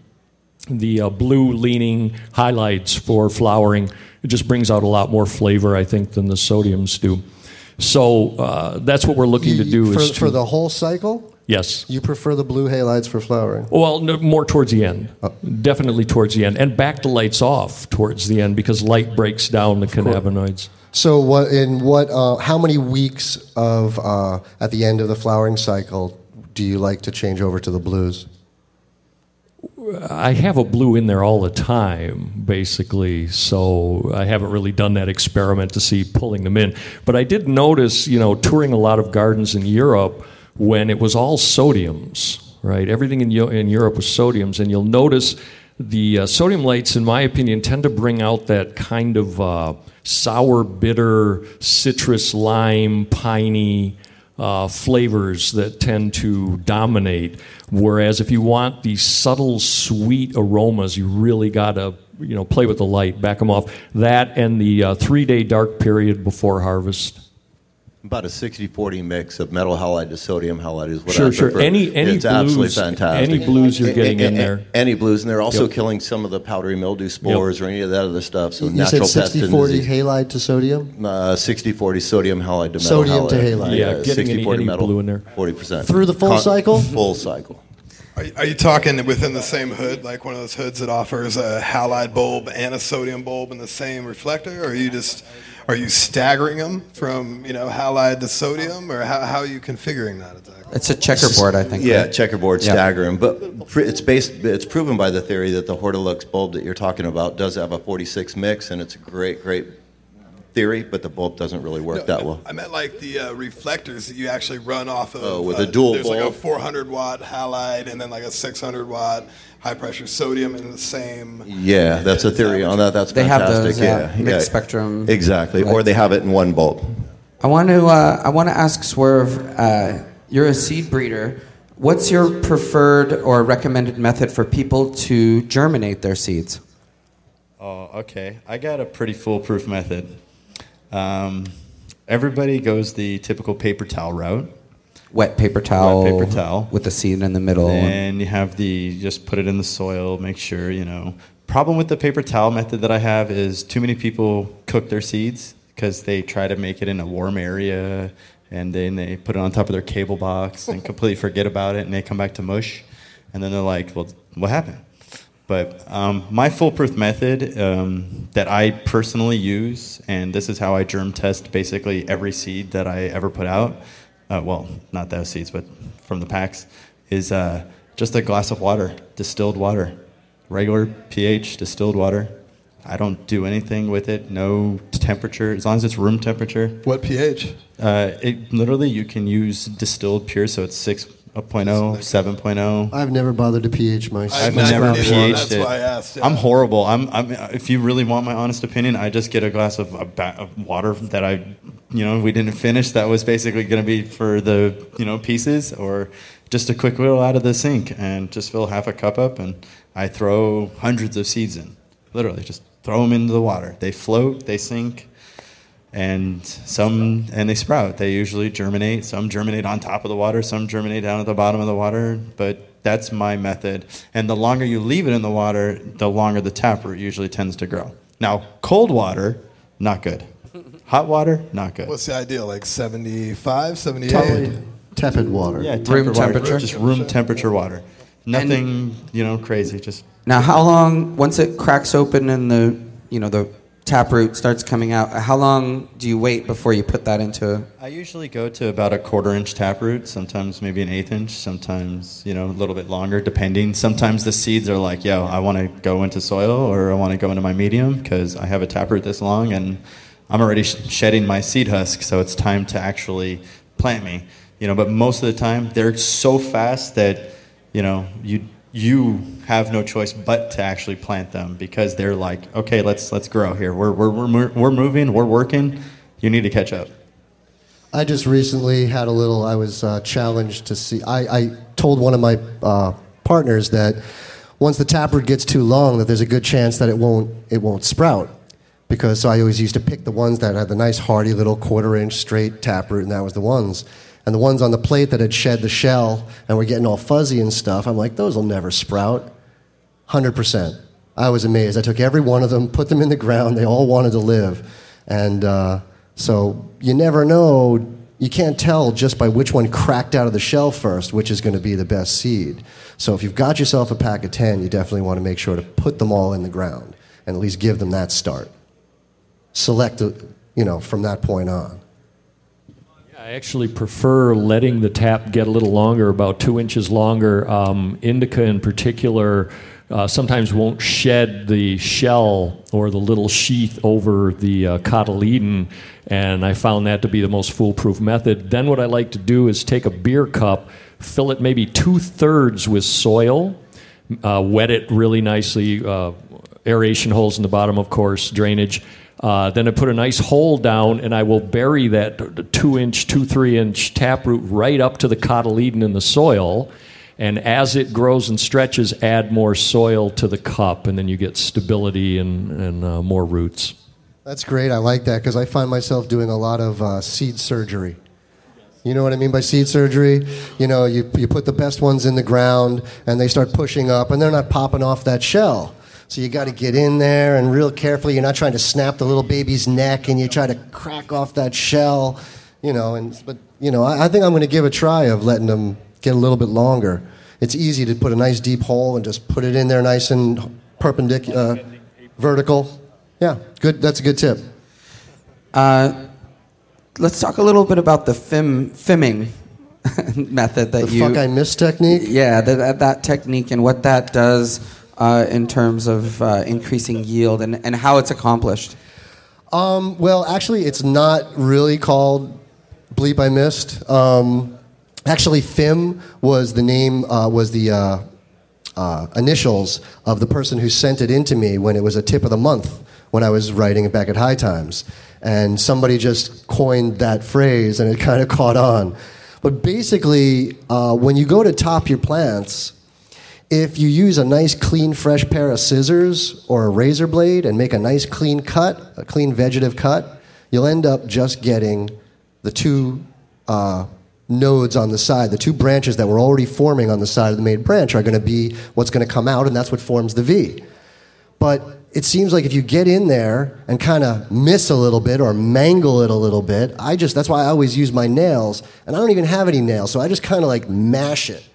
the uh, blue leaning halides for flowering. It just brings out a lot more flavor, I think, than the sodiums do. So uh, that's what we're looking to do. for, is to, for the whole cycle. yes. You prefer the blue halides for flowering. Well, no, more towards the end. Definitely towards the end, and back the lights off towards the end because light breaks down the cannabinoids. So what in what uh, how many weeks of uh, at the end of the flowering cycle do you like to change over to the blues? I have a blue in there all the time, basically. So I haven't really done that experiment to see pulling them in. But I did notice, you know, touring a lot of gardens in Europe when it was all sodiums, right? Everything in, in Europe was sodiums, and you'll notice the uh, sodium lights, in my opinion, tend to bring out that kind of uh, sour, bitter, citrus, lime, piney uh, flavors that tend to dominate. Whereas if you want these subtle, sweet aromas, you really got to you know play with the light, back them off. That and the uh, three-day dark period before harvest. About a 60-40 mix of metal halide to sodium halide is what Sure, I sure. prefer. Any- any it's absolutely blues- fantastic. any blues you're A- getting a- in there. Any blues, and they're also Yep. killing some of the powdery mildew spores or any of that other stuff. So you natural said pest 60-40 disease. halide to sodium. Uh, 60-40 sodium halide to metal halide. Sodium to halide. halide. Yeah, getting any- 60-40 any metal, blue in there. 40%. Through the full cycle? Full cycle. Are, are you talking within the same hood, like one of those hoods that offers a halide bulb and a sodium bulb in the same reflector, or are you just are you staggering them from you know halide to sodium, or how, how are you configuring that exactly? It's a checkerboard, I think. Yeah, right? checkerboard Yeah. staggering, but it's based. It's proven by the theory that the Hortilux bulb that you're talking about does have a 46 mix, and it's a great, great theory, but the bulb doesn't really work that well. I meant like the uh, reflectors that you actually run off of. Oh, with uh, a dual There's like a 400 watt halide and then like a 600 watt high pressure sodium in the same. Yeah, that's a theory on that. That's They have fantastic. those, yeah, yeah, mixed spectrum Exactly, or they have it in one bulb. I want to. Uh, I want to ask Swerve. Uh, you're a seed breeder. What's your preferred or recommended method for people to germinate their seeds? Oh, okay. I got a pretty foolproof method. Um, everybody goes the typical paper towel route. Wet paper towel. Wet paper towel. with the seed in the middle. And you have the just put it in the soil, make sure, you know. Problem with the paper towel method that I have is too many people cook their seeds because they try to make it in a warm area and then they put it on top of their cable box and completely forget about it and they come back to mush and then they're like, well, what happened? But um, my foolproof method um, that I personally use, and this is how I germ test basically every seed that I ever put out. Uh, well, not those seeds, but from the packs, is uh, just a glass of water, distilled water, regular pH distilled water. I don't do anything with it. No temperature, as long as it's room temperature. What pH? Uh, it literally you can use distilled pure, so it's 6.0, 7.0. I've never bothered to pH my I've my never sprouts. pH'd That's it. why I asked, yeah. I'm horrible. I'm, I'm. If you really want my honest opinion, I just get a glass of, a ba- of water that I, you know, we didn't finish. That was basically going to be for the, you know, pieces, or just a quick little out of the sink and just fill half a cup up, and I throw hundreds of seeds in. Literally, just throw them into the water. They float. They sink. And some and they sprout. They usually germinate. Some germinate on top of the water. Some germinate down at the bottom of the water. But that's my method. And the longer you leave it in the water, the longer the taproot usually tends to grow. Now, cold water, not good. Hot water, not good. What's the ideal? Like 75, 78? Tepid, tepid water. Yeah, Room water, temperature? just room temperature water. Nothing, you know, crazy. Just Now, how long once it cracks open and the you know the taproot starts coming out? How long do you wait before you put that into? I usually go to about a quarter inch taproot, sometimes maybe an eighth inch, sometimes, you know, a little bit longer, depending. Sometimes the seeds are like, yo, I want to go into soil or I want to go into my medium because I have a taproot this long and I'm already sh- shedding my seed husk, so it's time to actually plant me. You know, but most of the time they're so fast that, you know, you you have no choice but to actually plant them because they're like, okay, let's let's grow here. We're we're we're, we're moving, we're working. You need to catch up. I just recently had a little. I was uh, challenged to see. I, I told one of my uh, partners that once the taproot gets too long, that there's a good chance that it won't it won't sprout. Because so I always used to pick the ones that had the nice hardy little quarter inch straight taproot, and that was the ones. And the ones on the plate that had shed the shell and were getting all fuzzy and stuff, I'm like, those will never sprout. 100%. I was amazed. I took every one of them, put them in the ground. They all wanted to live. And uh, so you never know. You can't tell just by which one cracked out of the shell first, which is going to be the best seed. So if you've got yourself a pack of 10, you definitely want to make sure to put them all in the ground and at least give them that start. Select, uh, you know, from that point on. I actually prefer letting the tap get a little longer, about two inches longer. Um, indica, in particular, uh, sometimes won't shed the shell or the little sheath over the uh, cotyledon, and I found that to be the most foolproof method. Then, what I like to do is take a beer cup, fill it maybe two thirds with soil, uh, wet it really nicely, uh, aeration holes in the bottom, of course, drainage. Uh, then I put a nice hole down, and I will bury that two inch, two, three inch taproot right up to the cotyledon in the soil. And as it grows and stretches, add more soil to the cup, and then you get stability and, and uh, more roots. That's great. I like that because I find myself doing a lot of uh, seed surgery. You know what I mean by seed surgery? You know, you, you put the best ones in the ground and they start pushing up and they're not popping off that shell. So you got to get in there and real carefully. You're not trying to snap the little baby's neck and you try to crack off that shell. You know, and but you know, I, I think I'm going to give a try of letting them get a little bit longer. It's easy to put a nice deep hole and just put it in there nice and perpendicular, uh, vertical. Yeah, good. That's a good tip. Uh, let's talk a little bit about the fim, fimming method that The you. The fuck I missed technique. Yeah, that, that technique and what that does uh, in terms of uh, increasing yield and, and how it's accomplished. Um, well, actually, it's not really called Bleep I Missed. Um, actually, FIM was the name, uh, was the uh, uh, initials of the person who sent it into me when it was a tip of the month when I was writing it back at High Times. And somebody just coined that phrase and it kind of caught on. But basically, uh, when you go to top your plants, if you use a nice, clean, fresh pair of scissors or a razor blade and make a nice, clean cut, a clean vegetative cut, you'll end up just getting the two uh, nodes on the side, the two branches that were already forming on the side of the main branch are going to be what's going to come out, and that's what forms the V. But it seems like if you get in there and kind of miss a little bit or mangle it a little bit, I just, that's why I always use my nails, and I don't even have any nails, so I just kind of like mash it.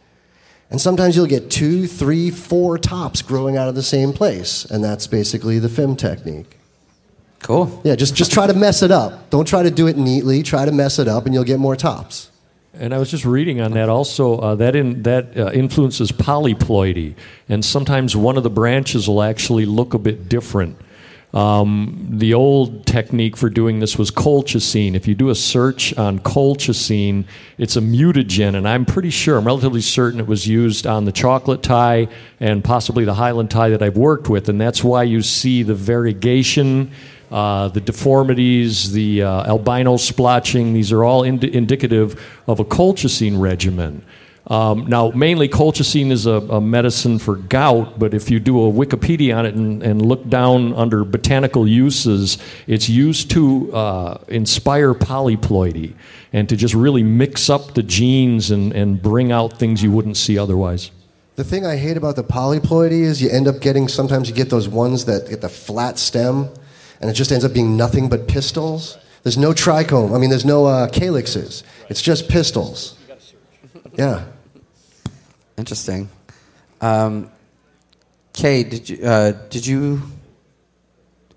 And sometimes you'll get two, three, four tops growing out of the same place, and that's basically the FIM technique. Cool. Yeah, just, just try to mess it up. Don't try to do it neatly. Try to mess it up, and you'll get more tops. And I was just reading on that also. Uh, that in, that uh, influences polyploidy, and sometimes one of the branches will actually look a bit different. Um, the old technique for doing this was colchicine. If you do a search on colchicine, it's a mutagen, and I'm pretty sure, I'm relatively certain it was used on the chocolate Thai and possibly the Highland Thai that I've worked with, and that's why you see the variegation uh, the deformities, the uh, albino splotching, these are all ind- indicative of a colchicine regimen. Um, now, mainly colchicine is a, a, medicine for gout, but if you do a Wikipedia on it and, and look down under botanical uses, it's used to uh, inspire polyploidy and to just really mix up the genes and, and bring out things you wouldn't see otherwise. The thing I hate about the polyploidy is you end up getting sometimes you get those ones that get the flat stem and it just ends up being nothing but pistils. There's no trichome. I mean, there's no uh, calyxes. It's just pistils. Yeah. Interesting. Um, Kay, did you uh, did you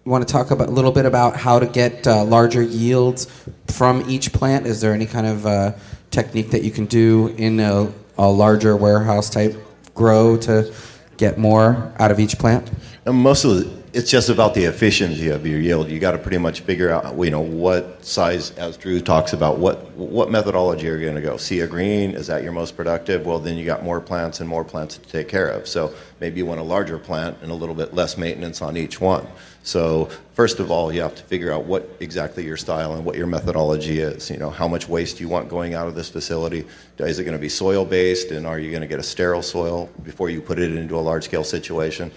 want to talk about a little bit about how to get uh, larger yields from each plant? Is there any kind of uh, technique that you can do in a, a larger warehouse type grow to get more out of each plant? And most of the it's just about the efficiency of your yield. You got to pretty much figure out, you know, what size, as Drew talks about, what what methodology are you going to go? Sea of Green is that your most productive? Well, then you got more plants and more plants to take care of. So maybe you want a larger plant and a little bit less maintenance on each one. So first of all, you have to figure out what exactly your style and what your methodology is. You know, how much waste you want going out of this facility. Is it going to be soil based, and are you going to get a sterile soil before you put it into a large scale situation?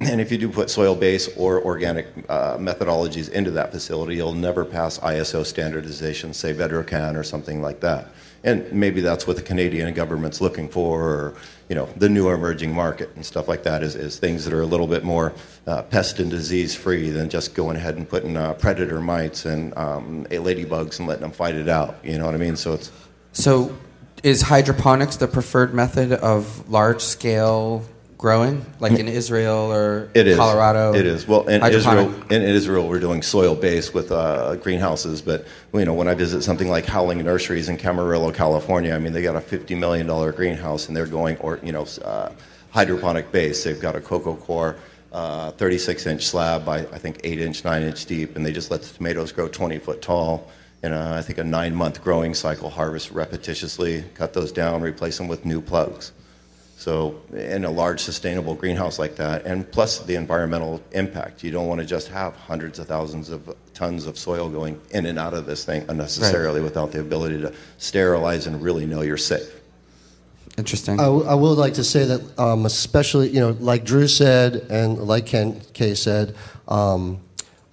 And if you do put soil base or organic uh, methodologies into that facility, you'll never pass ISO standardization, say Bedrocan or something like that. And maybe that's what the Canadian government's looking for, or you know, the new emerging market and stuff like that is, is things that are a little bit more uh, pest and disease free than just going ahead and putting uh, predator mites and um, ladybugs and letting them fight it out. You know what I mean? So it's so is hydroponics the preferred method of large scale growing, like in Israel or it is. Colorado? It is. Well, in Israel, in Israel, we're doing soil based with uh, greenhouses. But you know, when I visit something like Houweling Nurseries in Camarillo, California, I mean, they got a fifty million dollar greenhouse, and they're going or you know, uh, hydroponic base. They've got a coco coir. Uh, 36 inch slab by I think 8 inch, 9 inch deep, and they just let the tomatoes grow 20 foot tall in a, I think a nine month growing cycle, harvest repetitiously, cut those down, replace them with new plugs. So, in a large sustainable greenhouse like that, and plus the environmental impact, you don't want to just have hundreds of thousands of tons of soil going in and out of this thing unnecessarily right. without the ability to sterilize and really know you're safe. Interesting. I, w- I would like to say that, um, especially, you know, like Drew said and like Ken Kay said, um,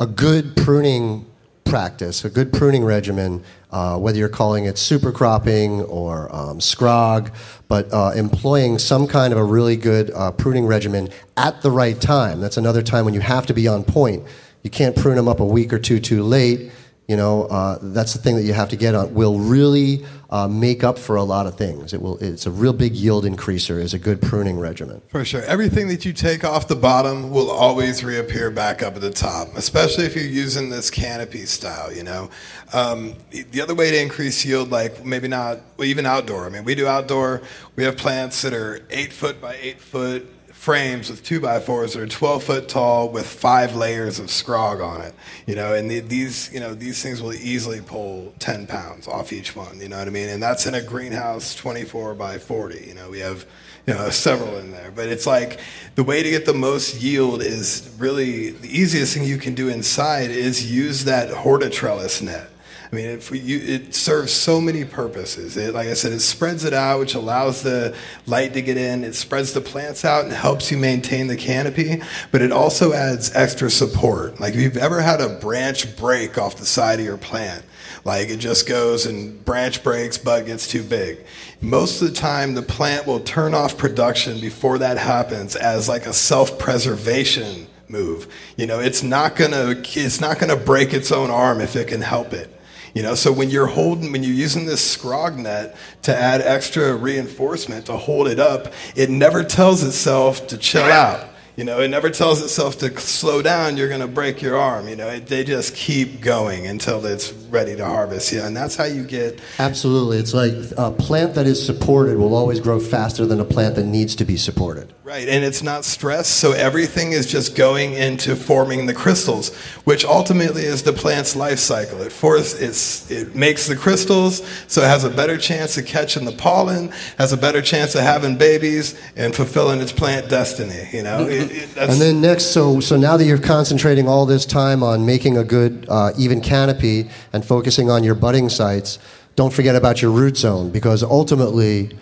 a good pruning practice, a good pruning regimen, uh, whether you're calling it super cropping or um, scrog, but uh, employing some kind of a really good uh, pruning regimen at the right time. That's another time when you have to be on point. You can't prune them up a week or two too late. You know, uh, that's the thing that you have to get on. Will really uh, make up for a lot of things. It will. It's a real big yield increaser. Is a good pruning regimen. For sure. Everything that you take off the bottom will always reappear back up at the top, especially if you're using this canopy style, you know. Um, the other way to increase yield, like maybe not, even outdoor. I mean, we do outdoor, we have plants that are eight foot by eight foot frames with two by fours that are 12 foot tall with five layers of scrog on it you know and the, these you know these things will easily pull 10 pounds off each one you know what i mean? And that's in a greenhouse 24 by 40 you know we have you know several in there. But it's like the way to get the most yield is really the easiest thing you can do inside is use that hortitrellis net I mean, it, you, it serves so many purposes. It, like I said, it spreads it out, which allows the light to get in. It spreads the plants out and helps you maintain the canopy, but it also adds extra support. Like if you've ever had a branch break off the side of your plant, like it just goes and branch breaks, bud gets too big. Most of the time, the plant will turn off production before that happens as like a self-preservation move. You know, it's not gonna it's not gonna break its own arm if it can help it. You know, so when you're holding, when you're using this scrog net to add extra reinforcement to hold it up, it never tells itself to chill out. You know, it never tells itself to slow down, you're going to break your arm. You know, it, they just keep going until it's ready to harvest. Yeah, and that's how you get. Absolutely. It's like a plant that is supported will always grow faster than a plant that needs to be supported. Right, and it's not stressed, so everything is just going into forming the crystals, which ultimately is the plant's life cycle. It force, it's, it makes the crystals, so it has a better chance of catching the pollen, has a better chance of having babies, and fulfilling its plant destiny. You know, it, it, that's, And then next, so so now that you're concentrating all this time on making a good uh, even canopy and focusing on your budding sites, don't forget about your root zone because ultimately,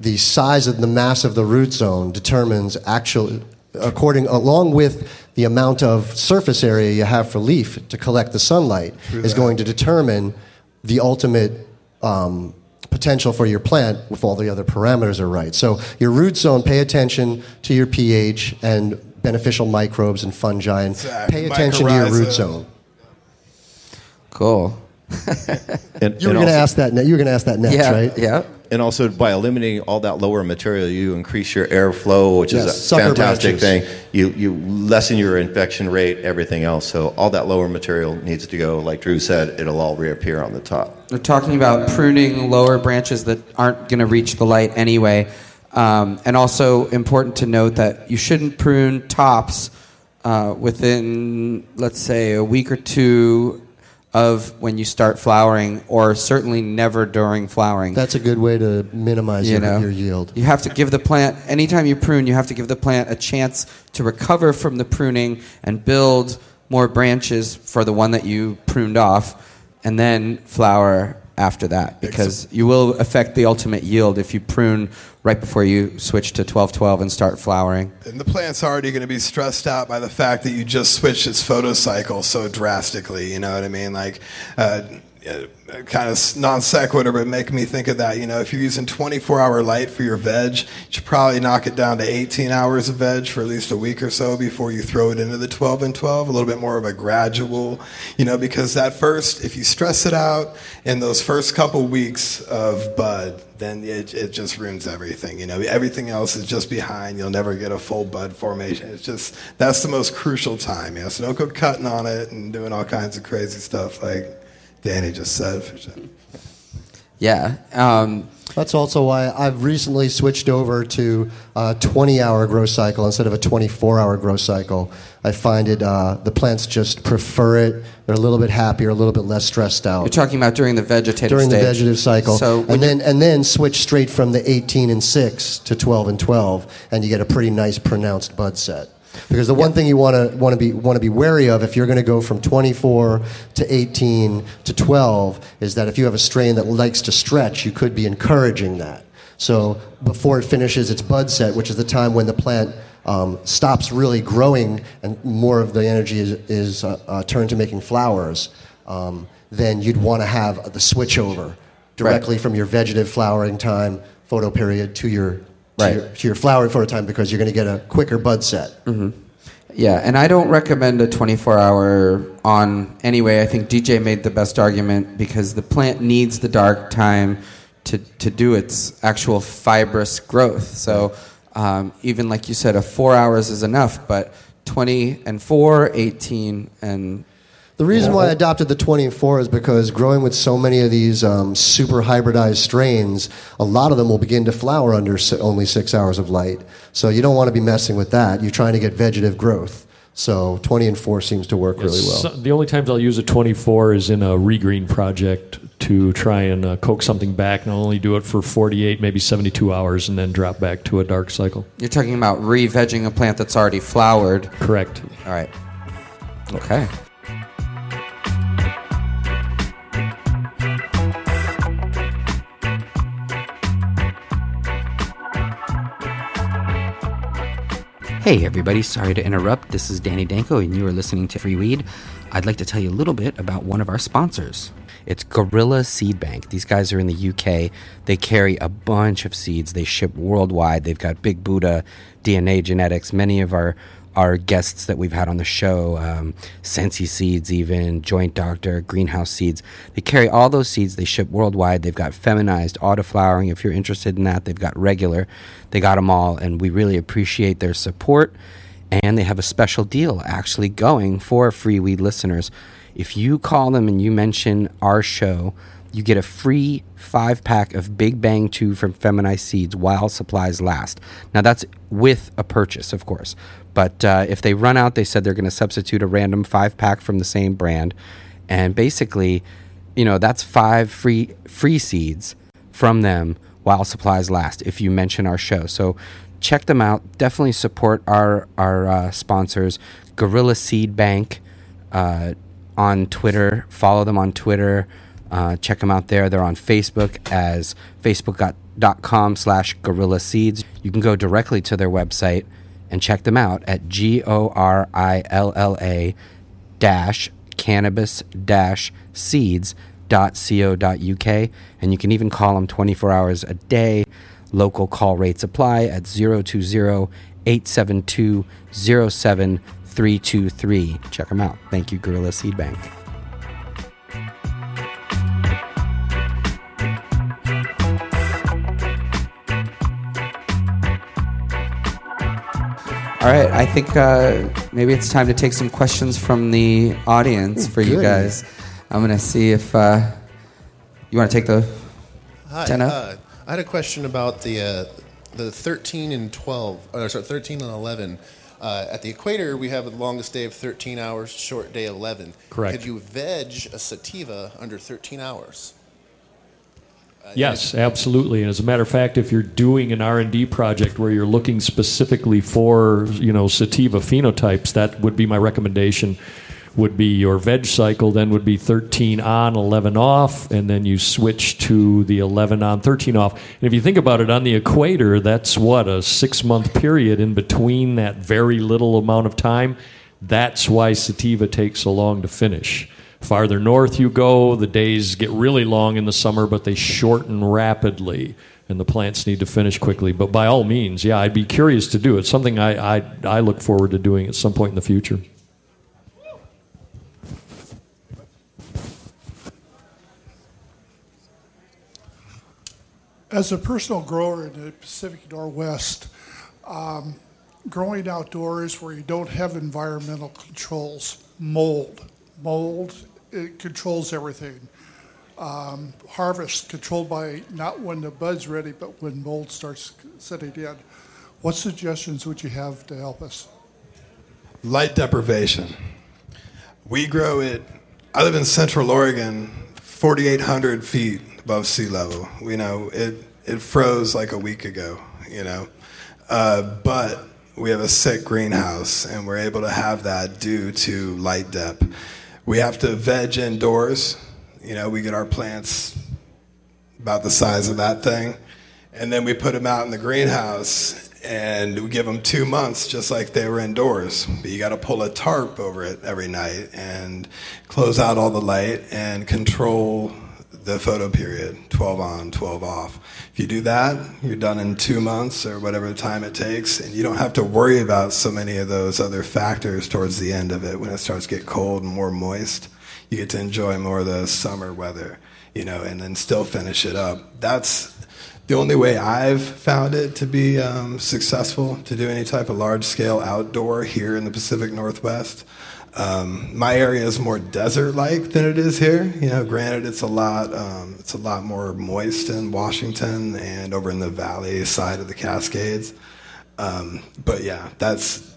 the size of the mass of the root zone determines actual, according along with the amount of surface area you have for leaf to collect the sunlight is going to determine the ultimate. Um, potential for your plant if all the other parameters are right. So your root zone, pay attention to your pH and beneficial microbes and fungi, and Exactly. pay attention to your root zone. Cool. And, You were going to ask that. Ne- you were going to ask that next, yeah. right? Yeah. And also, by eliminating all that lower material, you increase your airflow, which Yes, is a fantastic branches. thing. You you lessen your infection rate, everything else. So all that lower material needs to go. Like Drew said, it'll all reappear on the top. We're talking about pruning lower branches that aren't going to reach the light anyway. Um, and also important to note that you shouldn't prune tops uh, within, let's say, a week or two of when you start flowering, or certainly never during flowering. That's a good way to minimize you your, know, your yield. You have to give the plant anytime you prune, you have to give the plant a chance to recover from the pruning and build more branches for the one that you pruned off, and then flower after that because you will affect the ultimate yield if you prune right before you switch to 1212 and start flowering. And the plant's already going to be stressed out by the fact that you just switched its photocycle so drastically. You know what I mean? Like, uh, uh, Uh, kind of non sequitur, but make me think of that. You know, if you're using 24 hour light for your veg, you should probably knock it down to 18 hours of veg for at least a week or so before you throw it into the 12 and 12. A little bit more of a gradual, you know, because that first, if you stress it out in those first couple weeks of bud, then it, it just ruins everything. You know, everything else is just behind. You'll never get a full bud formation. It's just that's the most crucial time. Yeah, so don't go cutting on it and doing all kinds of crazy stuff like Danny just said. For sure. Yeah. Um, That's also why I've recently switched over to a 20 hour growth cycle instead of a 24 hour growth cycle. I find it, uh, the plants just prefer it. They're a little bit happier, a little bit less stressed out. you're talking about during the vegetative during the vegetative cycle, So and then and then switch straight from the 18 and 6 to 12 and 12, and you get a pretty nice pronounced bud set. Because the one thing you want to want to be want to be wary of if you're going to go from 24 to 18 to 12 is that if you have a strain that likes to stretch, you could be encouraging that. So before it finishes its bud set, which is the time when the plant um, stops really growing and more of the energy is, is uh, uh, turned to making flowers, um, then you'd want to have the switch over directly from your vegetative flowering time photo period to your to, Right. your, to your flowering photo time because you're going to get a quicker bud set. Yeah, and I don't recommend a 24 hour on anyway. I think DJ made the best argument because the plant needs the dark time to, to do its actual fibrous growth. So um, even like you said, a four hours is enough, but 20 and 4, 18 and The reason why I adopted the 24 is because growing with so many of these um, super hybridized strains, a lot of them will begin to flower under si- only six hours of light. So you don't want to be messing with that. You're trying to get vegetative growth. So 20 and 4 seems to work really well. So- the only times I'll use a 24 is in a regreen project to try and uh, coax something back, and I'll only do it for 48, maybe 72 hours, and then drop back to a dark cycle. you're talking about re-vegging a plant that's already flowered. Correct. All right. Okay. Hey everybody, sorry to interrupt. This is Danny Danko and you are listening to Free Weed. I'd like to tell you a little bit about one of our sponsors. It's Gorilla Seed Bank. These guys are in the UK. They carry a bunch of seeds. They ship worldwide. They've got Big Buddha, DNA Genetics, many of our our guests that we've had on the show, um, Sensi Seeds, even Joint Doctor, Greenhouse Seeds. They carry all those seeds. They ship worldwide. They've got feminized auto flowering. If you're interested in that, they've got regular. They got them all, and we really appreciate their support. And they have a special deal actually going for free weed listeners. If you call them and you mention our show, you get a free five pack of Big Bang 2 from Feminized Seeds while supplies last. Now, that's with a purchase, of course. But uh, if they run out, they said they're going to substitute a random five pack from the same brand. And basically, you know, that's five free, free seeds from them while supplies last if you mention our show. So check them out. Definitely support our, our uh, sponsors, Gorilla Seed Bank uh, on Twitter. Follow them on Twitter. Uh, check them out there. They're on Facebook as facebook.com slash gorilla seeds. You can go directly to their website and check them out at G O R I L L A dash cannabis dash seeds dot co dot uk and you can even call them 24 hours a day. Local call rates apply at 020 872 07323 check them out. Thank you gorilla seed bank All right, I think uh, maybe it's time to take some questions from the audience for you guys. I'm going to see if uh, you want to take the Hi. 10 up. Uh, I had a question about the uh, the 13 and 12, or sorry, 13 and 11. Uh, at the equator, we have the longest day of 13 hours, short day of 11. Correct. Could you veg a sativa under 13 hours? Uh, yes, absolutely. And as a matter of fact, if you're doing an R&D project where you're looking specifically for, you know, sativa phenotypes, that would be my recommendation. Would be your veg cycle, then would be 13 on, 11 off, and then you switch to the 11 on, 13 off. And if you think about it, on the equator, that's what a six month period in between that very little amount of time. That's why sativa takes so long to finish. Farther north you go, the days get really long in the summer, but they shorten rapidly, and the plants need to finish quickly. But by all means, yeah, I'd be curious to do it. Something I, I, I look forward to doing at some point in the future. As a personal grower in the Pacific Northwest, um, growing outdoors where you don't have environmental controls, mold, mold, it controls everything. Um, harvest controlled by not when the bud's ready, but when mold starts setting in. What suggestions would you have to help us? Light deprivation. We grow it. I live in Central Oregon, 4,800 feet above sea level. You know, it it froze like a week ago. You know, uh, but we have a sick greenhouse, and we're able to have that due to light dep. We have to veg indoors. You know, we get our plants about the size of that thing, and then we put them out in the greenhouse and we give them two months just like they were indoors. But you got to pull a tarp over it every night and close out all the light and control the photo period 12 on, 12 off. If you do that, you're done in two months or whatever the time it takes, and you don't have to worry about so many of those other factors towards the end of it when it starts to get cold and more moist. You get to enjoy more of the summer weather. you know, and then still finish it up. That's the only way I've found it to be um, successful to do any type of large scale outdoor here in the Pacific Northwest. Um, my area is more desert-like than it is here. You know, granted, it's a lot um, it's a lot more moist in Washington and over in the valley side of the Cascades. Um, but yeah, that's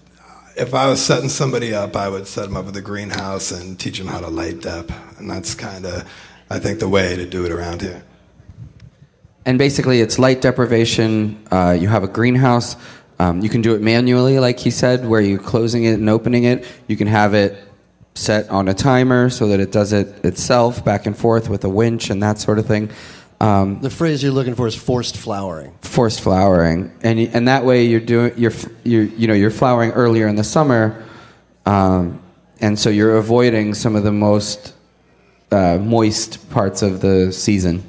if I was setting somebody up, I would set them up with a greenhouse and teach them how to light dep, and that's kind of I think the way to do it around here. And basically, it's light deprivation. Uh, you have a greenhouse. Um, you can do it manually, like he said, where you're closing it and opening it. You can have it set on a timer so that it does it itself, back and forth with a winch and that sort of thing. Um, The phrase you're looking for is forced flowering. forced flowering, and and that way you're doing you're you're you know you're flowering earlier in the summer, um, and so you're avoiding some of the most uh, moist parts of the season.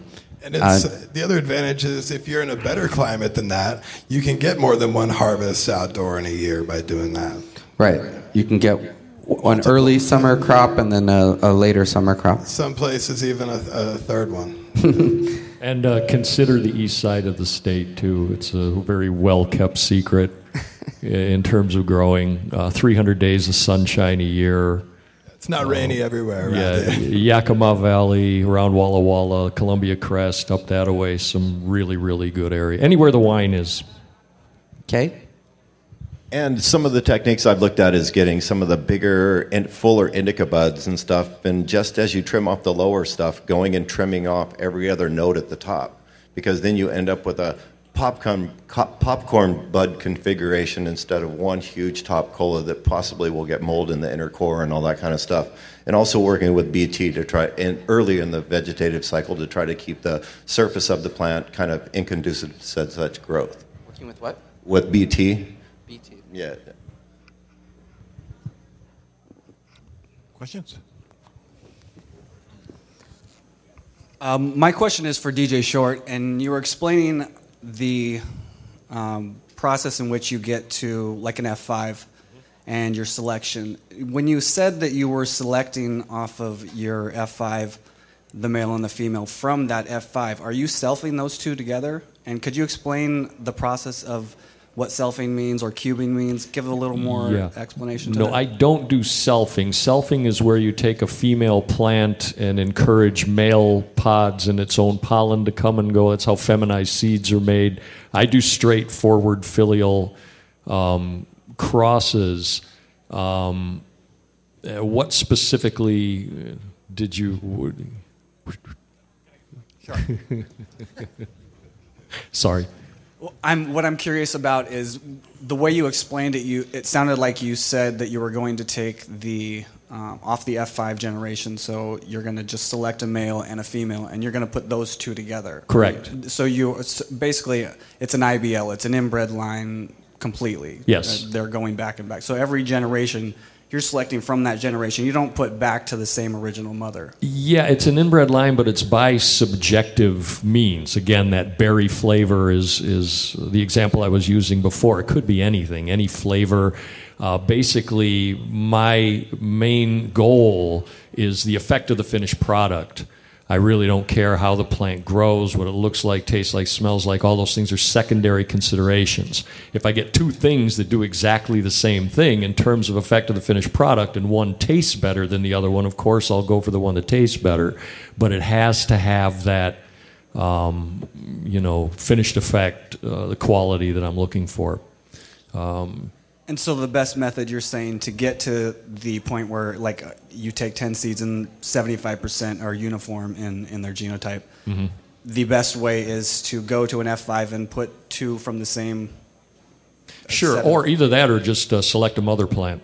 And it's, Uh, the other advantage is if you're in a better climate than that, you can get more than one harvest outdoor in a year by doing that. Right. You can get an early summer crop and then a, a later summer crop. Some places even a, a third one. And uh, consider the east side of the state, too. It's a very well kept secret in terms of growing. Uh, 300 days of sunshine a year. It's not rainy oh. everywhere around Yeah. Yakima Valley, around Walla Walla, Columbia Crest, up that away, some really, really good area. Anywhere the wine is. Okay. And some of the techniques I've looked at is getting some of the bigger and fuller indica buds and stuff, and just as you trim off the lower stuff, going and trimming off every other node at the top, because then you end up with a popcorn popcorn bud configuration instead of one huge top cola that possibly will get mold in the inner core and all that kind of stuff. And also working with BT to try in early in the vegetative cycle to try to keep the surface of the plant kind of inconducive to such growth. Working with what? With BT. BT. Yeah. Questions? Um, my question is for DJ Short, and you were explaining the um, process in which you get to like an F5 and your selection. When you said that you were selecting off of your F5, the male and the female, from that F5, are you selfing those two together? And could you explain the process of what selfing means or cubing means? Give a little more Yeah. explanation to No, that. I don't do selfing. Selfing is where you take a female plant and encourage male pods and its own pollen to come and go. That's how feminized seeds are made. I do straightforward filial um, crosses. Um, uh, what specifically uh, did you? Sorry. I'm what I'm curious about is the way you explained it. You it sounded like you said that you were going to take the um, off the F5 generation, so you're going to just select a male and a female, and you're going to put those two together. Correct. So you it's basically it's an IBL. It's an inbred line completely. Yes. Uh, they're going back and back. So every generation. You're selecting from that generation. You don't put back to the same original mother. Yeah, it's an inbred line, but it's by subjective means. Again, that berry flavor is is the example I was using before. It could be anything, any flavor. Uh, basically, my main goal is the effect of the finished product. I really don't care how the plant grows, what it looks like, tastes like, smells like. All those things are secondary considerations. If I get two things that do exactly the same thing in terms of effect of the finished product, and one tastes better than the other one, of course I'll go for the one that tastes better. But it has to have that, um, you know, finished effect, uh, the quality that I'm looking for. Um, And so the best method you're saying to get to the point where like you take 10 seeds and 75% are uniform in, in their genotype, Mhm. the best way is to go to an F5 and put two from the same. Sure, seven. or either that or just uh, select a mother plant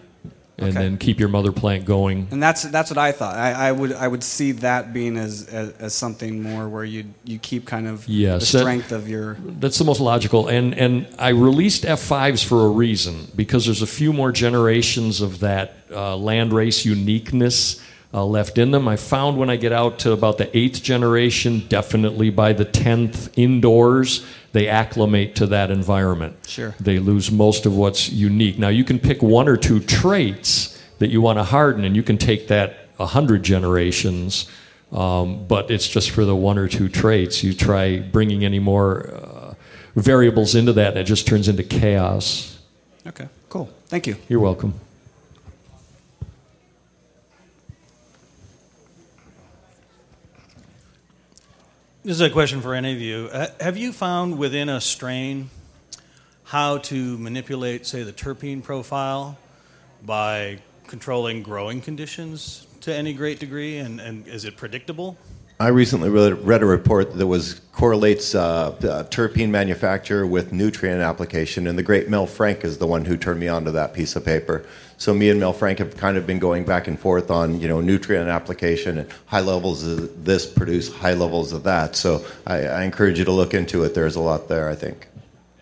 and Okay. then keep your mother plant going. And that's that's what I thought. I, I would I would see that being as, as as something more where you you keep kind of Yes, the that- strength of your That's the most logical. And and I released F5s for a reason because there's a few more generations of that uh, land race uniqueness uh, left in them. I found when I get out to about the eighth generation, definitely by the tenth indoors, they acclimate to that environment. Sure. They lose most of what's unique. Now you can pick one or two traits that you want to harden, and you can take that a hundred generations Um, but it's just for the one or two traits. You try bringing any more uh, variables into that, and it just turns into chaos. Okay, cool. Thank you. You're welcome. This is a question for any of you. Uh, have you found within a strain how to manipulate, say, the terpene profile by controlling growing conditions to any great degree? And, and is it predictable? I recently read, a report that was correlates uh, terpene manufacture with nutrient application, and the great Mel Frank is the one who turned me on to that piece of paper. So me and Mel Frank have kind of been going back and forth on you know nutrient application and high levels of this produce high levels of that. So I, I encourage you to look into it. There's a lot there, I think.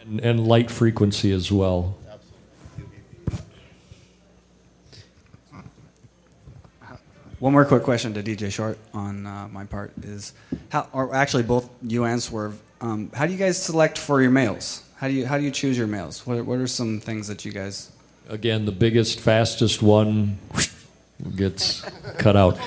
And, and light frequency as well. Absolutely. One more quick question to DJ Short on uh, my part is how, or actually both you and Swerve, um, how do you guys select for your males? How do you how do you choose your males? What what are some things that you guys? Again, the biggest, fastest one gets cut out.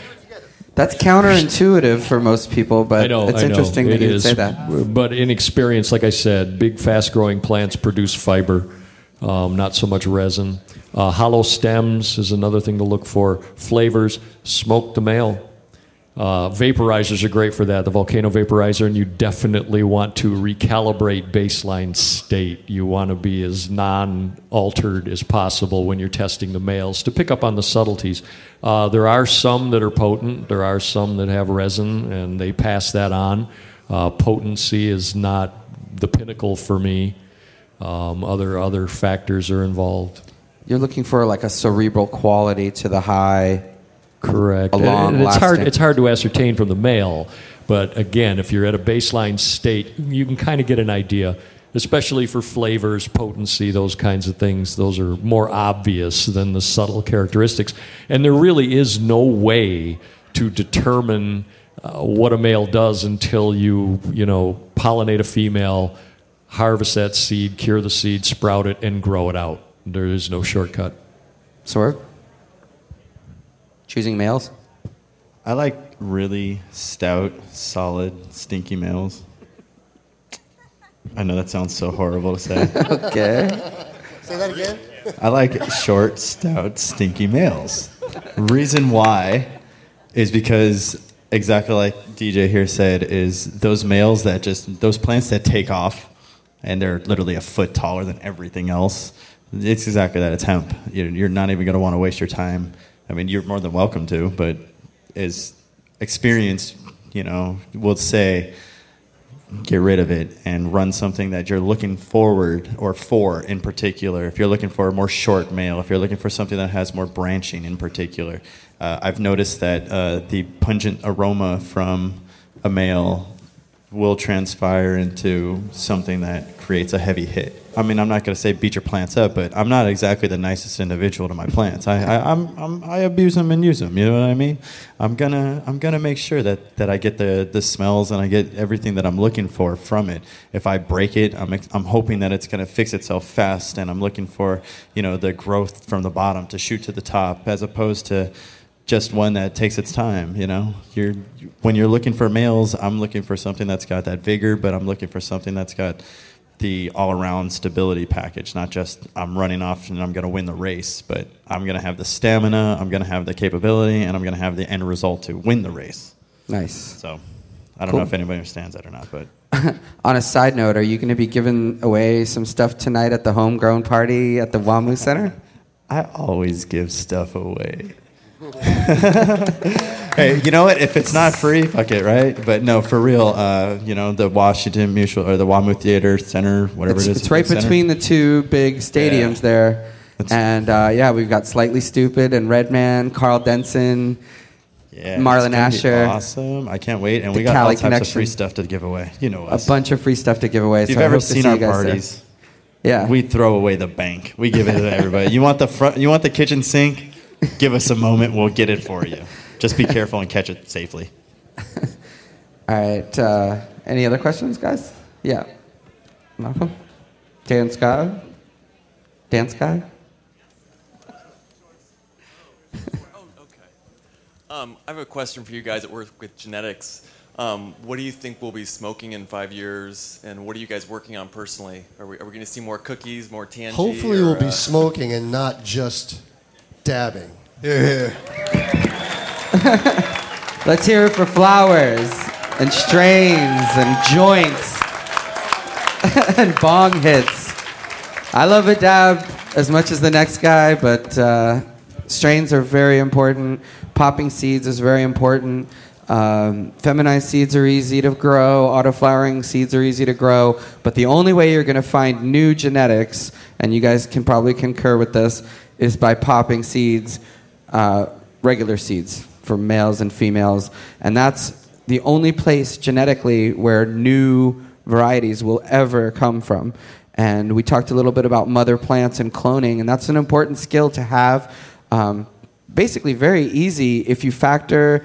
That's counterintuitive for most people, but know, it's interesting that It you is. say that. But in experience, like I said, big, fast-growing plants produce fiber, um, not so much resin. Uh, hollow stems is another thing to look for. Flavors, smoke the male. Uh, vaporizers are great for that. The volcano vaporizer, and you definitely want to recalibrate baseline state. You want to be as non-altered as possible when you're testing the males to pick up on the subtleties. Uh, there are some that are potent. There are some that have resin, and they pass that on. Uh, potency is not the pinnacle for me. Um, other other factors are involved. You're looking for like a cerebral quality to the high. Correct. And it's hard. It's hard to ascertain from the male, but again, if you're at a baseline state, you can kind of get an idea. Especially for flavors, potency, those kinds of things. Those are more obvious than the subtle characteristics. And there really is no way to determine uh, what a male does until you, you know, pollinate a female, harvest that seed, cure the seed, sprout it, and grow it out. There is no shortcut. Swerve? Choosing males? I like really stout, solid, stinky males. I know that sounds so horrible to say. okay. Say that again. I like short, stout, stinky males. Reason why is because exactly like DJ here said, is those males that just those plants that take off and they're literally a foot taller than everything else. It's exactly that. It's hemp. You're you're not even going to want to waste your time. I mean, you're more than welcome to, but as experience, you know, will say get rid of it and run something that you're looking forward or for in particular. If you're looking for a more short male, if you're looking for something that has more branching in particular, uh, I've noticed that uh, the pungent aroma from a male will transpire into something that creates a heavy hit. I mean, I'm not going to say beat your plants up, but I'm not exactly the nicest individual to my plants. I, I, I'm, I'm, I abuse them and use them. You know what I mean? I'm gonna, I'm gonna make sure that, that I get the, the smells and I get everything that I'm looking for from it. If I break it, I'm, I'm hoping that it's gonna fix itself fast, and I'm looking for, you know, the growth from the bottom to shoot to the top, as opposed to just one that takes its time. You know, you're when you're looking for males, I'm looking for something that's got that vigor, but I'm looking for something that's got the all-around stability package. Not just I'm running off and I'm going to win the race, but I'm going to have the stamina, I'm going to have the capability, and I'm going to have the end result to win the race. Nice. So, I don't Cool. know if anybody understands that or not, but On a side note, are you going to be giving away some stuff tonight at the homegrown party at the WAMU Center? I always give stuff away. hey, you know what? If it's not free, fuck it, right? But no, for real. Uh, you know, the Washington Mutual or the WAMU Theater Center, whatever it's, it is. it's right center. between the two big stadiums there. and uh, yeah, we've got Slightly Stoopid and Redman, Karl Denson, Yeah, Marlon it's gonna be Asher. Awesome! I can't wait, and we got Cali all types of free stuff to give away. You know A bunch of free stuff to give away. If you've so ever seen see our guys there. parties, Yeah. we throw away the bank. We give it to everybody. You want the front? You want the kitchen sink? Give us a moment. We'll get it for you. Just be careful and catch it safely. All right. Uh, any other questions, guys? Yeah. Malcolm? Dan Scott? Dan Scott? Um, I have a question for you guys that work with genetics. Um, what do you think we'll be smoking in five years, and what are you guys working on personally? Are we, are we going to see more cookies, more TNG? Hopefully, or, we'll be uh, smoking and not just dabbing. Yeah, Let's hear it for flowers and strains and joints and bong hits. I love a dab as much as the next guy, but uh, strains are very important. Popping seeds is very important. Um, feminized seeds are easy to grow. Autoflowering seeds are easy to grow. But the only way you're going to find new genetics, and you guys can probably concur with this, is by popping seeds, uh, regular seeds for males and females. And that's the only place genetically where new varieties will ever come from. And we talked a little bit about mother plants and cloning, and that's an important skill to have. Um, basically, very easy if you factor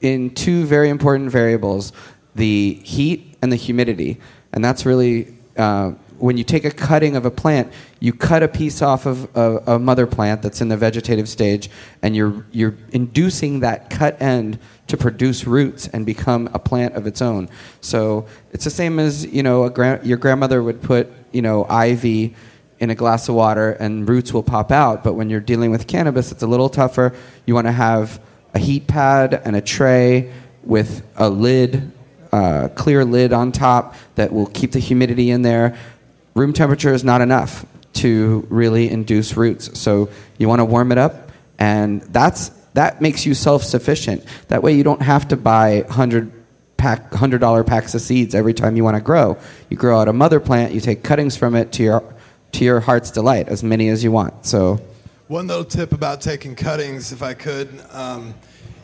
in two very important variables the heat and the humidity. And that's really uh, when you take a cutting of a plant, you cut a piece off of a, a mother plant that's in the vegetative stage, and you're, you're inducing that cut end to produce roots and become a plant of its own. So it's the same as you know gra- your grandmother would put you know ivy in a glass of water and roots will pop out. But when you're dealing with cannabis, it's a little tougher. You want to have a heat pad and a tray with a lid, uh, clear lid on top that will keep the humidity in there. Room temperature is not enough to really induce roots. So you want to warm it up, and that's that makes you self-sufficient. That way, you don't have to buy hundred pack hundred dollar packs of seeds every time you want to grow. You grow out a mother plant, you take cuttings from it to your to your heart's delight, as many as you want. So One little tip about taking cuttings, if I could. Um,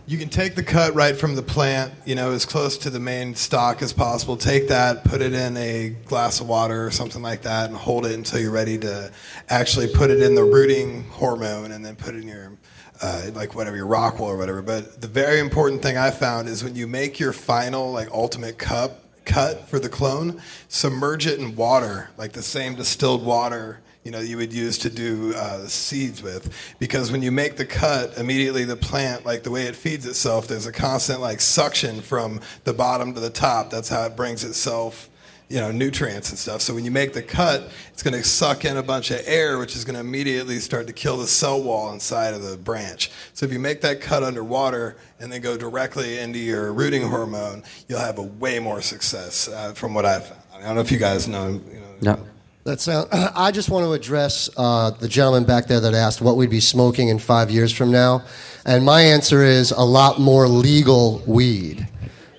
you can take the cut right from the plant, you know, as close to the main stock as possible. Take that, put it in a glass of water or something like that, and hold it until you're ready to actually put it in the rooting hormone and then put it in your, uh, like whatever, your rock wool or whatever. But the very important thing I found is when you make your final, like ultimate cup, cut for the clone, submerge it in water, like the same distilled water you know you would use to do uh, seeds with. Because when you make the cut immediately the plant like the way it feeds itself there's a constant like suction from the bottom to the top. That's how it brings itself you know nutrients and stuff. So when you make the cut it's going to suck in a bunch of air which is going to immediately start to kill the cell wall inside of the branch. So if you make that cut underwater and then go directly into your rooting hormone you'll have a way more success uh, from what i've found. I don't know if you guys know you know no That sound, I just want to address uh, the gentleman back there that asked what we'd be smoking in five years from now. And my answer is a lot more legal weed.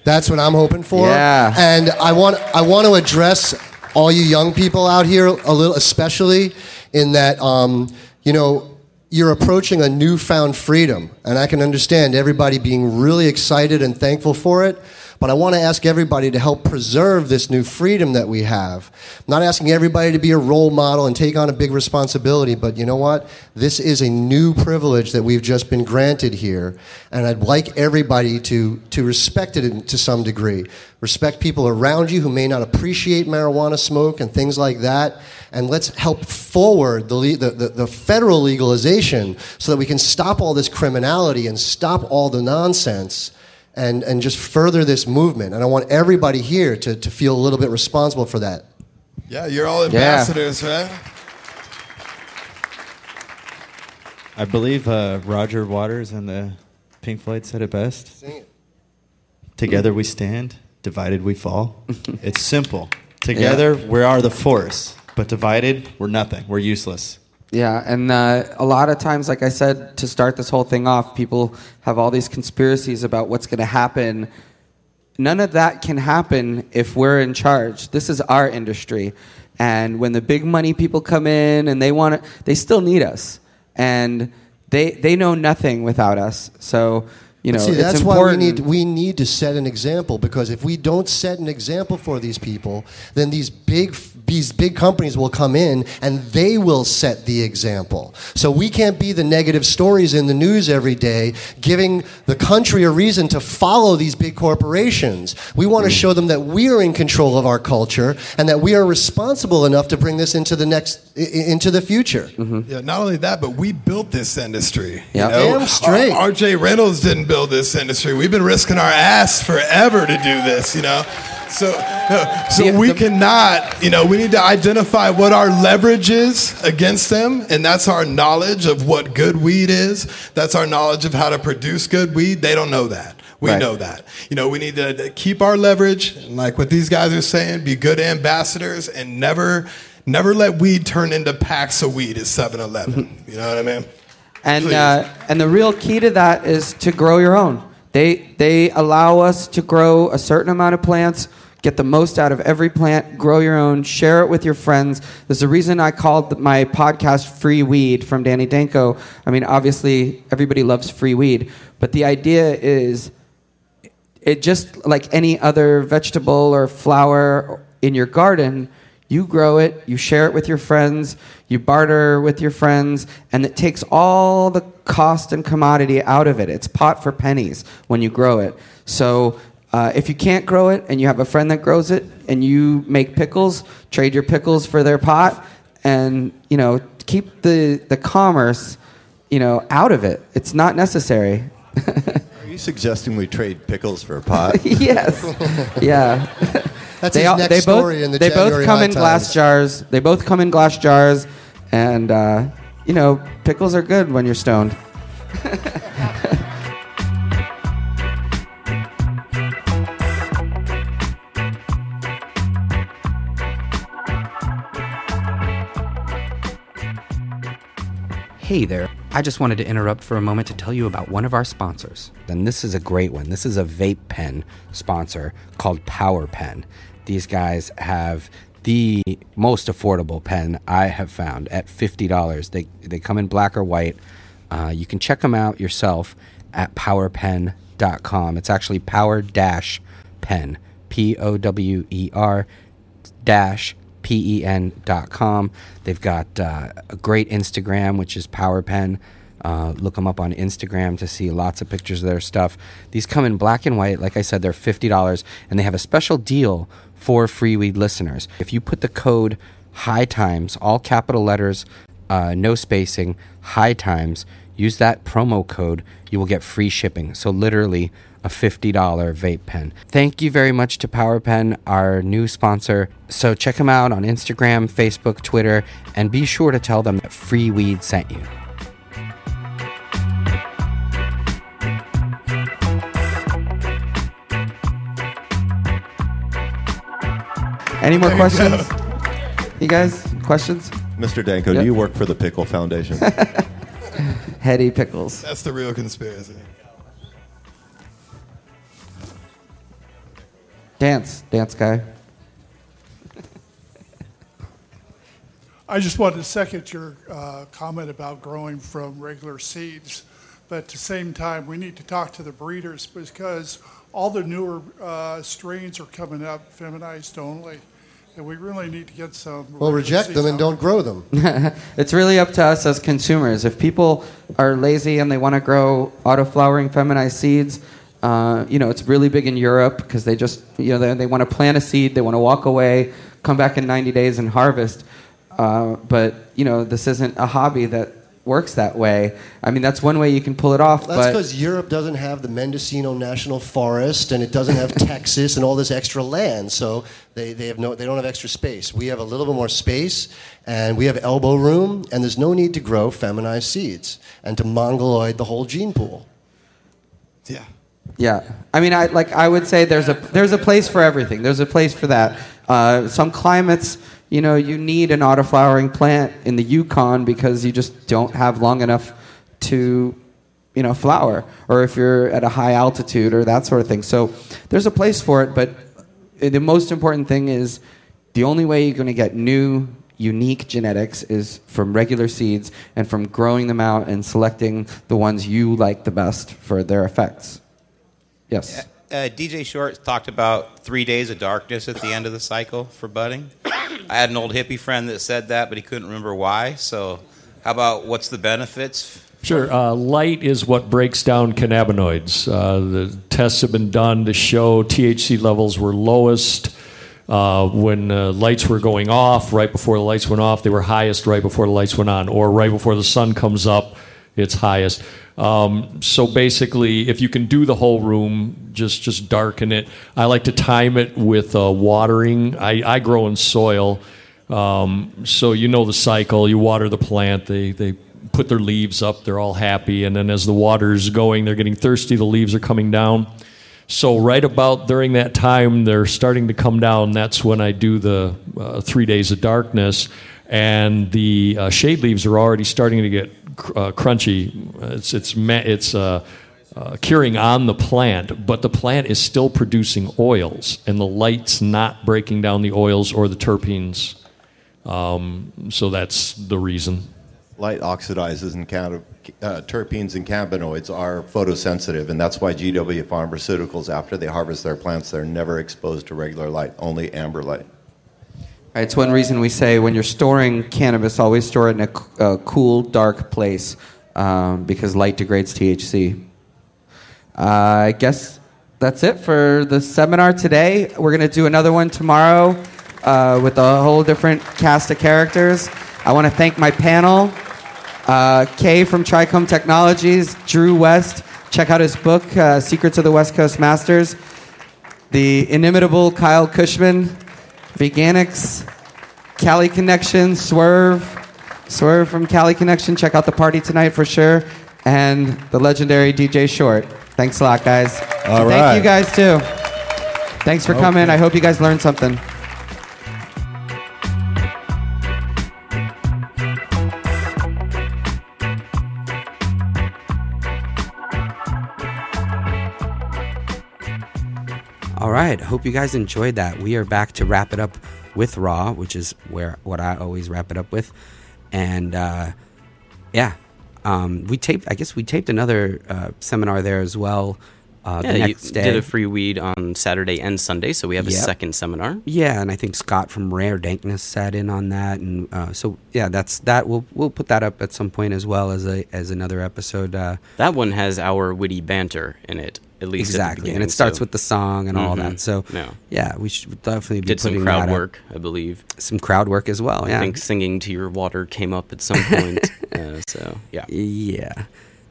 That's what I'm hoping for. Yeah. And I want, I want to address all you young people out here a little, especially in that, um, you know, you're approaching a newfound freedom. And I can understand everybody being really excited and thankful for it. But I want to ask everybody to help preserve this new freedom that we have. I'm not asking everybody to be a role model and take on a big responsibility, but you know what? This is a new privilege that we've just been granted here. And I'd like everybody to, to respect it to some degree. Respect people around you who may not appreciate marijuana smoke and things like that. And let's help forward the, the, the, the federal legalization so that we can stop all this criminality and stop all the nonsense and, and just further this movement. And I want everybody here to, to feel a little bit responsible for that. yeah you're all ambassadors right I believe uh, Roger Waters and the Pink Floyd said it best. Sing it. Together we stand, divided we fall. it's simple. Together we are the force, but divided we're nothing. We're useless. Yeah, and uh, a lot of times, like I said, to start this whole thing off, people have all these conspiracies about what's going to happen. None of that can happen if we're in charge. This is our industry, and when the big money people come in and they want to, they still need us, and they they know nothing without us. So you know, see, it's that's why we need we need to set an example because if we don't set an example for these people, then these big these big companies will come in and they will set the example. So we can't be the negative stories in the news every day, giving the country a reason to follow these big corporations. We want to hmm. show them that we are in control of our culture and that we are responsible enough to bring this into the next i- i- into the future. Mm-hmm. Yeah, not only that, but we built this industry. Yeah. You know? Damn straight. R- RJ Reynolds didn't build this industry. We've been risking our ass forever to do this, you know? So, uh, so we cannot, you know, we need to identify what our leverage is against them, and that's our knowledge of what good weed is. That's our knowledge of how to produce good weed. They don't know that. We Right. know that. You know, we need to keep our leverage, and like what these guys are saying, be good ambassadors, and never, never let weed turn into packs of weed at 7-Eleven. You know what I mean? And uh, and the real key to that is to grow your own. They they allow us to grow a certain amount of plants, get the most out of every plant, grow your own, share it with your friends. There's a reason I called my podcast "Free Weed" from Danny Danko. I mean, obviously everybody loves free weed, but the idea is it just like any other vegetable or flower in your garden you grow it you share it with your friends you barter with your friends and it takes all the cost and commodity out of it it's pot for pennies when you grow it so uh, if you can't grow it and you have a friend that grows it and you make pickles trade your pickles for their pot and you know keep the, the commerce you know out of it it's not necessary Are you suggesting we trade pickles for a pot? yes. Yeah. That's they his all- next they both, in the They both come High in glass Times. jars. They both come in glass jars, and uh, you know pickles are good when you're stoned. Hey there. I just wanted to interrupt for a moment to tell you about one of our sponsors. And this is a great one. This is a vape pen sponsor called Power Pen. These guys have the most affordable pen I have found at $50. They, they come in black or white. Uh, you can check them out yourself at powerpen.com. It's actually power dash pen, P O W E R dash pen.com. They've got uh, a great Instagram, which is PowerPen. Uh, look them up on Instagram to see lots of pictures of their stuff. These come in black and white. Like I said, they're $50, and they have a special deal for Free Weed listeners. If you put the code High Times, all capital letters, uh, no spacing, High Times, use that promo code, you will get free shipping. So, literally, a $50 vape pen. Thank you very much to PowerPen, our new sponsor. So, check them out on Instagram, Facebook, Twitter, and be sure to tell them that Free Weed sent you. Any more There you questions? You guys, questions? Mr. Danko, Yep. do you work for the Pickle Foundation? Heady pickles. That's the real conspiracy. Dance, dance guy. I just wanted to second your uh, comment about growing from regular seeds. But at the same time, we need to talk to the breeders because all the newer uh, strains are coming up feminized only. And we really need to get some. Well, reject seeds them and don't grow them. it's really up to us as consumers. If people are lazy and they want to grow auto flowering feminized seeds, uh, you know, it's really big in Europe because they just, you know, they, they want to plant a seed, they want to walk away, come back in 90 days and harvest. Uh, but, you know, this isn't a hobby that works that way. I mean, that's one way you can pull it off. That's because Europe doesn't have the Mendocino National Forest and it doesn't have Texas and all this extra land, so they, they have no they don't have extra space. We have a little bit more space and we have elbow room and there's no need to grow feminized seeds and to mongoloid the whole gene pool. Yeah. Yeah, I mean, I like I would say there's a there's a place for everything. There's a place for that. Uh, some climates, you know, you need an autoflowering plant in the Yukon because you just don't have long enough to, you know, flower. Or if you're at a high altitude or that sort of thing. So there's a place for it, but the most important thing is the only way you're going to get new unique genetics is from regular seeds and from growing them out and selecting the ones you like the best for their effects. Yes. Uh, DJ Short talked about three days of darkness at the end of the cycle for budding. I had an old hippie friend that said that, but he couldn't remember why. So, how about what's the benefits? Sure. Uh, light is what breaks down cannabinoids. Uh, the tests have been done to show THC levels were lowest uh, when uh, lights were going off. Right before the lights went off, they were highest right before the lights went on, or right before the sun comes up, it's highest. Um, so basically, if you can do the whole room, just just darken it. I like to time it with uh, watering. I, I grow in soil, um, so you know the cycle. You water the plant. They they put their leaves up. They're all happy, and then as the water's going, they're getting thirsty. The leaves are coming down. So right about during that time, they're starting to come down. That's when I do the uh, three days of darkness, and the uh, shade leaves are already starting to get uh, crunchy. It's it's it's uh, uh, curing on the plant, but the plant is still producing oils, and the light's not breaking down the oils or the terpenes. Um, so that's the reason. Light oxidizes and uh, terpenes and cannabinoids are photosensitive, and that's why GW Pharmaceuticals, after they harvest their plants, they're never exposed to regular light, only amber light. It's one reason we say when you're storing cannabis, always store it in a cool, dark place um, because light degrades THC. Uh, I guess that's it for the seminar today. We're going to do another one tomorrow uh, with a whole different cast of characters. I want to thank my panel uh, Kay from Trichome Technologies, Drew West. Check out his book, uh, Secrets of the West Coast Masters. The inimitable Kyle Kushman, Veganics, Cali Connection, Swerve, Swerve from Cali Connection. Check out the party tonight for sure. And the legendary DJ Short. Thanks a lot, guys. All right. Thank you guys too. Thanks for coming. Okay. I hope you guys learned something. All right. Hope you guys enjoyed that. We are back to wrap it up with Raw, which is where what I always wrap it up with. And uh, yeah, um, we taped. I guess we taped another uh, seminar there as well. Uh, yeah, the you next day. did a free weed on Saturday and Sunday, so we have a Yep. second seminar. Yeah, and I think Scott from Rare Dankness sat in on that, and uh, so yeah, that's that. We'll we'll put that up at some point as well as a as another episode. Uh, That one has our witty banter in it, at least exactly, and it starts so- with the song and all Mhm. that. So Yeah. yeah, we should definitely be Did some crowd up. work, I believe. Some crowd work as well. Yeah, I think singing to your water came up at some point. uh, so yeah, yeah.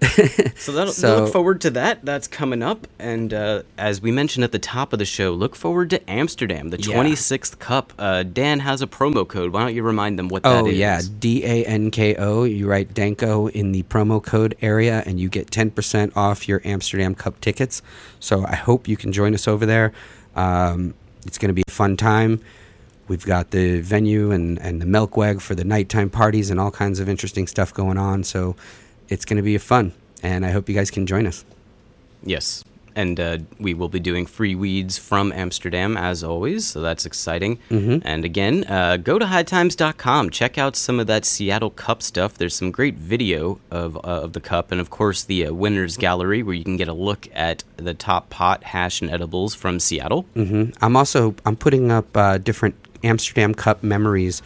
So that'll So- look forward to that. That's coming up, and uh, as we mentioned at the top of the show, look forward to Amsterdam, the Yeah. 26th Cup. Uh, Dan has a promo code. Why don't you remind them what that Oh is? yeah, D A N K O. You write Danko in the promo code area, and you get ten percent off your Amsterdam Cup tickets. So I hope you can join us over there. Um, it's going to be a fun time. We've got the venue and, and the Melkweg for the nighttime parties and all kinds of interesting stuff going on. So it's going to be fun, and I hope you guys can join us. Yes. And uh, we will be doing free weeds from Amsterdam as always, so that's exciting. Mhm. And again, uh, go to hightimes.com. Check out some of that Seattle Cup stuff. There's some great video of, uh, of the cup, and of course, the uh, Winners Gallery, where you can get a look at the top pot, hash, and edibles from Seattle. hmm I'm also I'm putting up uh, different Amsterdam Cup memories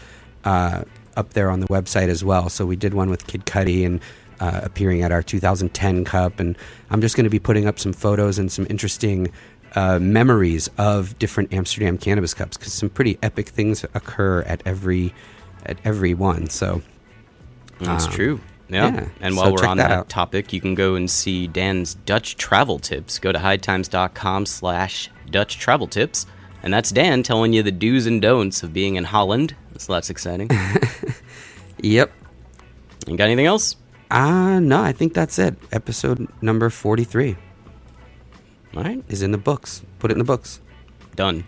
uh, up there on the website as well. So we did one with Kid Cudi and uh, appearing at our 2010 Cup, and I'm just going to be putting up some photos and some interesting uh, memories of different Amsterdam Cannabis Cups because some pretty epic things occur at every at every one. So That's um, true. Yeah. And So while we're on that, out. topic, you can go and see Dan's Dutch travel tips. Go to hightimes.com slash Dutch travel tips. And that's Dan telling you the do's and don'ts of being in Holland. So that's exciting. Yep. You got anything else? Uh, no, I think that's it. Episode number 43. All right. Is in the books. Put it in the books. Done.